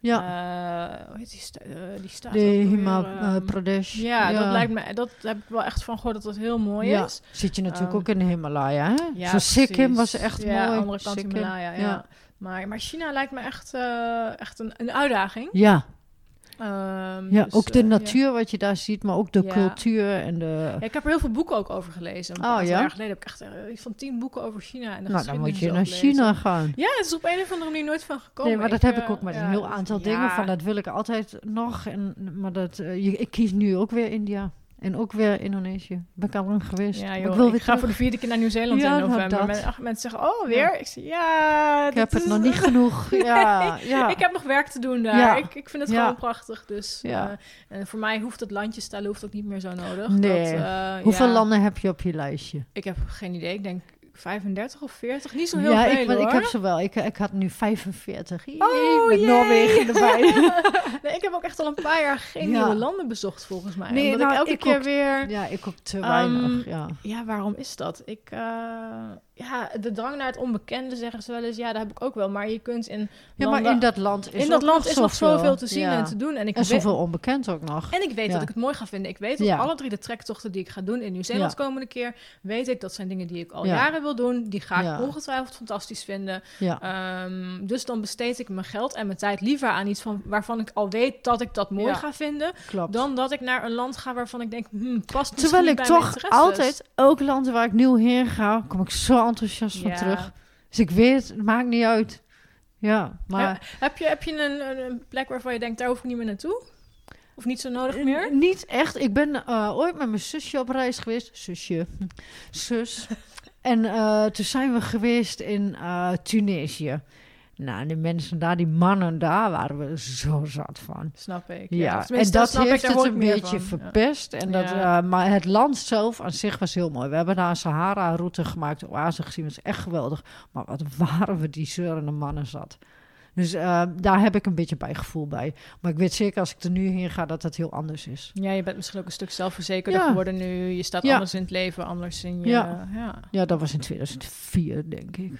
Speaker 2: Ja,
Speaker 1: Eh, hoe heet die, sta- eh, die staat
Speaker 2: de
Speaker 1: alweer,
Speaker 2: Himal
Speaker 1: ehm,
Speaker 2: Pradesh.
Speaker 1: Ja, dat lijkt me, dat heb ik wel echt van gehoord dat dat heel mooi
Speaker 2: Ja.
Speaker 1: is.
Speaker 2: Zit je natuurlijk
Speaker 1: Ehm,
Speaker 2: ook in de Himalaya, hè?
Speaker 1: Ja,
Speaker 2: Zo Sikkim was echt
Speaker 1: ja,
Speaker 2: mooi.
Speaker 1: andere kant
Speaker 2: Sikkim.
Speaker 1: Himalaya, ja.
Speaker 2: Ja.
Speaker 1: Maar, maar China lijkt me echt, eh, echt een, een uitdaging.
Speaker 2: Ja,
Speaker 1: Ehm,
Speaker 2: ja
Speaker 1: dus,
Speaker 2: ook de
Speaker 1: eh, ja.
Speaker 2: natuur wat je daar ziet, maar ook de
Speaker 1: Ja.
Speaker 2: cultuur en de...
Speaker 1: Ja, ik heb er heel veel boeken ook over gelezen. Een
Speaker 2: Oh, ja?
Speaker 1: jaar geleden heb ik echt eh, van tien boeken over China en de
Speaker 2: nou, dan moet je naar. China gaan.
Speaker 1: Ja, het is op een of andere manier nooit van gekomen.
Speaker 2: Nee, maar dat heb ik
Speaker 1: eh,
Speaker 2: ook met een heel
Speaker 1: dat-
Speaker 2: aantal dingen. Van dat wil ik altijd nog. En, maar dat, je- ik kies nu ook weer India. En ook weer Indonesië. Ben ik al lang geweest.
Speaker 1: Ja, joh,
Speaker 2: ik wil
Speaker 1: ik
Speaker 2: weer
Speaker 1: ga
Speaker 2: terug.
Speaker 1: voor de vierde keer naar Nieuw-Zeeland
Speaker 2: Ja,
Speaker 1: in
Speaker 2: nou,
Speaker 1: november.
Speaker 2: dat.
Speaker 1: Men- ach, mensen zeggen, oh, weer? Ik zeg, ja,
Speaker 2: Ik heb het
Speaker 1: is-
Speaker 2: nog niet genoeg. Ja, ja.
Speaker 1: Ik heb nog werk te doen daar.
Speaker 2: Ja.
Speaker 1: Ik, ik vind het
Speaker 2: Ja.
Speaker 1: gewoon prachtig. Dus
Speaker 2: Ja.
Speaker 1: eh, en voor mij hoeft het landje stellen hoeft ook niet meer zo nodig.
Speaker 2: Nee.
Speaker 1: Dat, eh,
Speaker 2: Hoeveel
Speaker 1: ja,
Speaker 2: landen heb je op je lijstje?
Speaker 1: Ik heb geen idee. Ik denk 35 of 40. Niet zo heel
Speaker 2: ja,
Speaker 1: veel
Speaker 2: ik,
Speaker 1: hoor.
Speaker 2: ik heb ze wel. Ik, ik had nu 45. Jee,
Speaker 1: Oh,
Speaker 2: met
Speaker 1: jee.
Speaker 2: Noorwegen erbij.
Speaker 1: nee, ik heb ook echt al een paar jaar geen
Speaker 2: Ja.
Speaker 1: nieuwe landen bezocht volgens mij.
Speaker 2: Nee,
Speaker 1: Omdat
Speaker 2: nou,
Speaker 1: ik elke
Speaker 2: ik
Speaker 1: keer
Speaker 2: ook.
Speaker 1: weer...
Speaker 2: ja, ik ook te
Speaker 1: Ehm,
Speaker 2: weinig. Ja.
Speaker 1: Ja, waarom is dat? Ik, eh, ja, de drang naar het onbekende zeggen ze wel eens. Ja, dat heb ik ook wel. Maar je kunt in
Speaker 2: ja,
Speaker 1: landen-
Speaker 2: maar in dat land is
Speaker 1: in dat land
Speaker 2: nog
Speaker 1: is nog
Speaker 2: zoveel.
Speaker 1: zoveel te zien
Speaker 2: Ja.
Speaker 1: en te doen. En ik
Speaker 2: En
Speaker 1: weet,
Speaker 2: zoveel onbekend ook nog.
Speaker 1: en ik weet
Speaker 2: Ja.
Speaker 1: dat ik het mooi ga vinden. Ik weet dat alle drie de trektochten die ik ga doen in Nieuw-Zeeland komende keer, weet ik dat zijn dingen die ik al
Speaker 2: Ja.
Speaker 1: jaren wil doen. Die ga ik ongetwijfeld fantastisch vinden.
Speaker 2: Ja.
Speaker 1: Ehm, dus dan besteed ik mijn geld en mijn tijd liever aan iets van, waarvan ik al weet dat ik dat mooi ga vinden.
Speaker 2: Klopt.
Speaker 1: Dan dat ik naar een land ga waarvan ik denk, hmm, past
Speaker 2: Terwijl ik toch altijd, ook landen waar ik nieuw heen ga, kom ik zo enthousiast van
Speaker 1: Ja.
Speaker 2: terug. Dus ik weet, het maakt niet uit. Ja, maar
Speaker 1: Heb je, heb je een, een, plek waarvan je denkt, daar hoef ik niet meer naartoe? Of niet zo nodig meer?
Speaker 2: N- Niet echt. Ik ben eh, ooit met mijn zusje op reis geweest. Zusje. Zus. en eh, toen zijn we geweest in eh, Tunesië. Nou, die mensen daar, die mannen daar, waren we zo zat van.
Speaker 1: Snap ik.
Speaker 2: Ja, en dat
Speaker 1: ik,
Speaker 2: heeft
Speaker 1: daar
Speaker 2: het
Speaker 1: ik
Speaker 2: een beetje
Speaker 1: van.
Speaker 2: Verpest. En dat, eh, maar het land zelf aan zich was heel mooi. We hebben daar een Sahara-route gemaakt, oase gezien. Dat is echt geweldig. Maar wat waren we die zeurende mannen zat. Dus eh, daar heb ik een beetje bijgevoel bij. Maar ik weet zeker als ik er nu heen ga dat het heel anders is.
Speaker 1: Ja, je bent misschien ook een stuk zelfverzekerder
Speaker 2: Ja.
Speaker 1: geworden nu. Je staat anders in het leven, anders in je...
Speaker 2: Ja.
Speaker 1: ja.
Speaker 2: Ja, dat was in 2004, denk ik.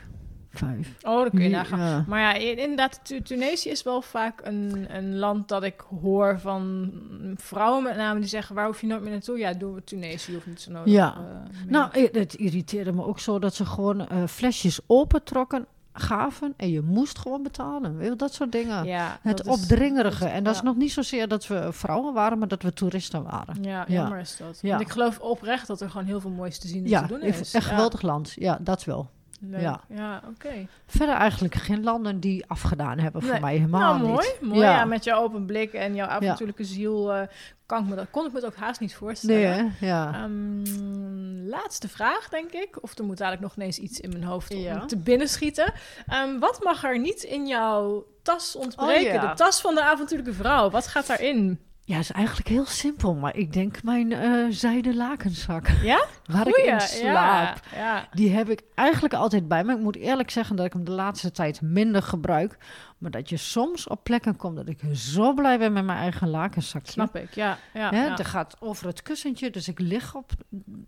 Speaker 2: Vijf.
Speaker 1: Oh, dan kun je nagaan.
Speaker 2: Ja.
Speaker 1: Maar ja, inderdaad, Tu- Tunesië is wel vaak een, een land dat ik hoor van vrouwen met name die zeggen, waar hoef je nooit meer naartoe? Ja, doen we Tunesië of niet zo nodig.
Speaker 2: Ja.
Speaker 1: eh.
Speaker 2: Nou, het irriteerde me ook zo dat ze gewoon eh, flesjes opentrokken, gaven en je moest gewoon betalen. Weet je, dat soort dingen.
Speaker 1: ja,
Speaker 2: Het
Speaker 1: is-
Speaker 2: opdringerige. En dat is nog niet zozeer dat we vrouwen waren, maar dat we toeristen waren.
Speaker 1: Ja,
Speaker 2: Ja.
Speaker 1: jammer is dat.
Speaker 2: Ja.
Speaker 1: Want ik geloof oprecht dat er gewoon heel veel moois te zien en
Speaker 2: Ja,
Speaker 1: te doen is.
Speaker 2: een geweldig land. Ja, dat wel.
Speaker 1: Leuk.
Speaker 2: ja.
Speaker 1: Ja, oké.
Speaker 2: Verder eigenlijk geen landen die afgedaan hebben voor mij helemaal
Speaker 1: Nou, mooi.
Speaker 2: niet.
Speaker 1: Mooi, ja.
Speaker 2: Ja.
Speaker 1: met jouw open blik en jouw avontuurlijke ziel eh, kan ik me dat, kon ik me het ook haast niet voorstellen.
Speaker 2: Nee? Ja.
Speaker 1: Ehm, laatste vraag, denk ik. Of er moet eigenlijk nog ineens iets in mijn hoofd om te binnenschieten. Ehm, wat mag er niet in jouw tas ontbreken?
Speaker 2: Oh.
Speaker 1: De tas van de avontuurlijke vrouw. Wat gaat daarin?
Speaker 2: Ja, is eigenlijk heel simpel, maar ik denk mijn eh zijden lakenzak.
Speaker 1: Ja?
Speaker 2: Waar ik in slaap.
Speaker 1: Ja, ja.
Speaker 2: Die heb ik eigenlijk altijd bij me. Ik moet eerlijk zeggen dat ik hem de laatste tijd minder gebruik. Maar dat je soms op plekken komt dat ik zo blij ben met mijn eigen lakenzakje.
Speaker 1: Snap ik. Ja, ja,
Speaker 2: Hè,
Speaker 1: ja.
Speaker 2: Het gaat over het kussentje, dus ik lig op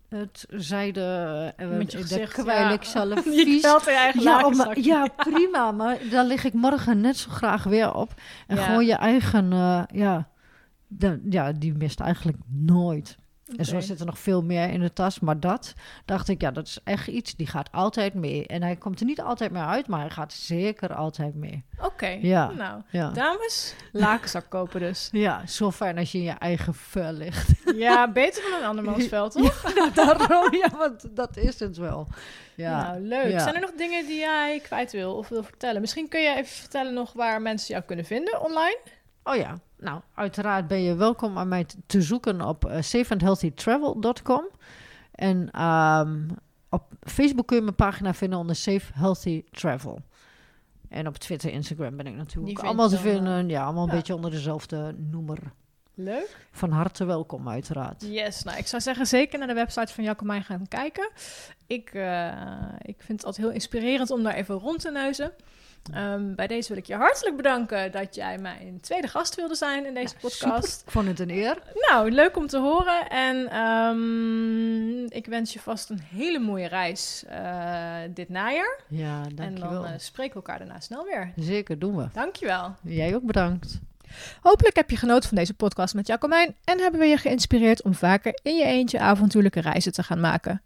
Speaker 2: het zijde. eh,
Speaker 1: Met je gezicht,
Speaker 2: kwijl ik zelf vies.
Speaker 1: je eigen
Speaker 2: Ja,
Speaker 1: lakenzak.
Speaker 2: ja, prima. Maar daar lig ik morgen net zo graag weer op. En gewoon je eigen, eh, ja, de, ja, die mist eigenlijk nooit. En zo zit er nog veel meer in de tas. Maar dat dacht ik, ja, dat is echt iets. Die gaat altijd mee. En hij komt er niet altijd meer uit, maar hij gaat zeker altijd mee.
Speaker 1: Oké.
Speaker 2: Ja.
Speaker 1: Nou,
Speaker 2: Ja,
Speaker 1: dames, lakenzak kopen dus.
Speaker 2: ja zo fijn als je in je eigen vel ligt.
Speaker 1: Ja, beter dan een andermans toch?
Speaker 2: Daarom, ja, want dat is het wel. Ja.
Speaker 1: Nou, leuk.
Speaker 2: Ja.
Speaker 1: Zijn er nog dingen die jij kwijt wil of wil vertellen? Misschien kun je even vertellen nog waar mensen jou kunnen vinden online.
Speaker 2: Oh ja, nou, uiteraard ben je welkom aan mij te zoeken op uh, safeandhealthytravel.com. En ehm, op Facebook kun je mijn pagina vinden onder Safe Healthy Travel. En op Twitter, Instagram ben ik natuurlijk allemaal te vinden. Ja, allemaal een beetje onder dezelfde noemer.
Speaker 1: Leuk.
Speaker 2: Van harte welkom, uiteraard.
Speaker 1: Yes, nou ik zou zeggen zeker naar de website van Jacomijn gaan kijken. Ik, eh, ik vind het altijd heel inspirerend om daar even rond te neuzen. Ehm, bij deze wil ik je hartelijk bedanken dat jij mijn tweede gast wilde zijn in deze podcast.
Speaker 2: Super, ik vond het een eer.
Speaker 1: Nou, leuk om te horen. En ehm, ik wens je vast een hele mooie reis eh, dit najaar.
Speaker 2: Ja,
Speaker 1: En
Speaker 2: dankjewel.
Speaker 1: dan eh, spreken we elkaar daarna snel weer.
Speaker 2: Zeker, doen we.
Speaker 1: Dankjewel.
Speaker 2: Jij ook bedankt.
Speaker 1: Hopelijk heb je genoten van deze podcast met Jacomijn en hebben we je geïnspireerd om vaker in je eentje avontuurlijke reizen te gaan maken.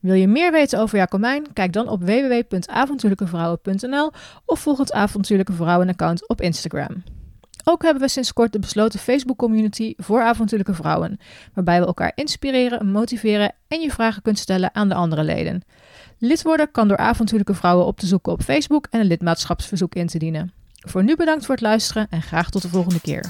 Speaker 1: Wil je meer weten over Jacomijn? Kijk dan op www.avontuurlijkevrouwen.nl of volg het Avontuurlijke Vrouwen account op Instagram. Ook hebben we sinds kort de besloten Facebook-community voor avontuurlijke vrouwen, waarbij we elkaar inspireren, motiveren en je vragen kunt stellen aan de andere leden. Lid worden kan door avontuurlijke vrouwen op te zoeken op Facebook en een lidmaatschapsverzoek in te dienen. Voor nu bedankt voor het luisteren en graag tot de volgende keer.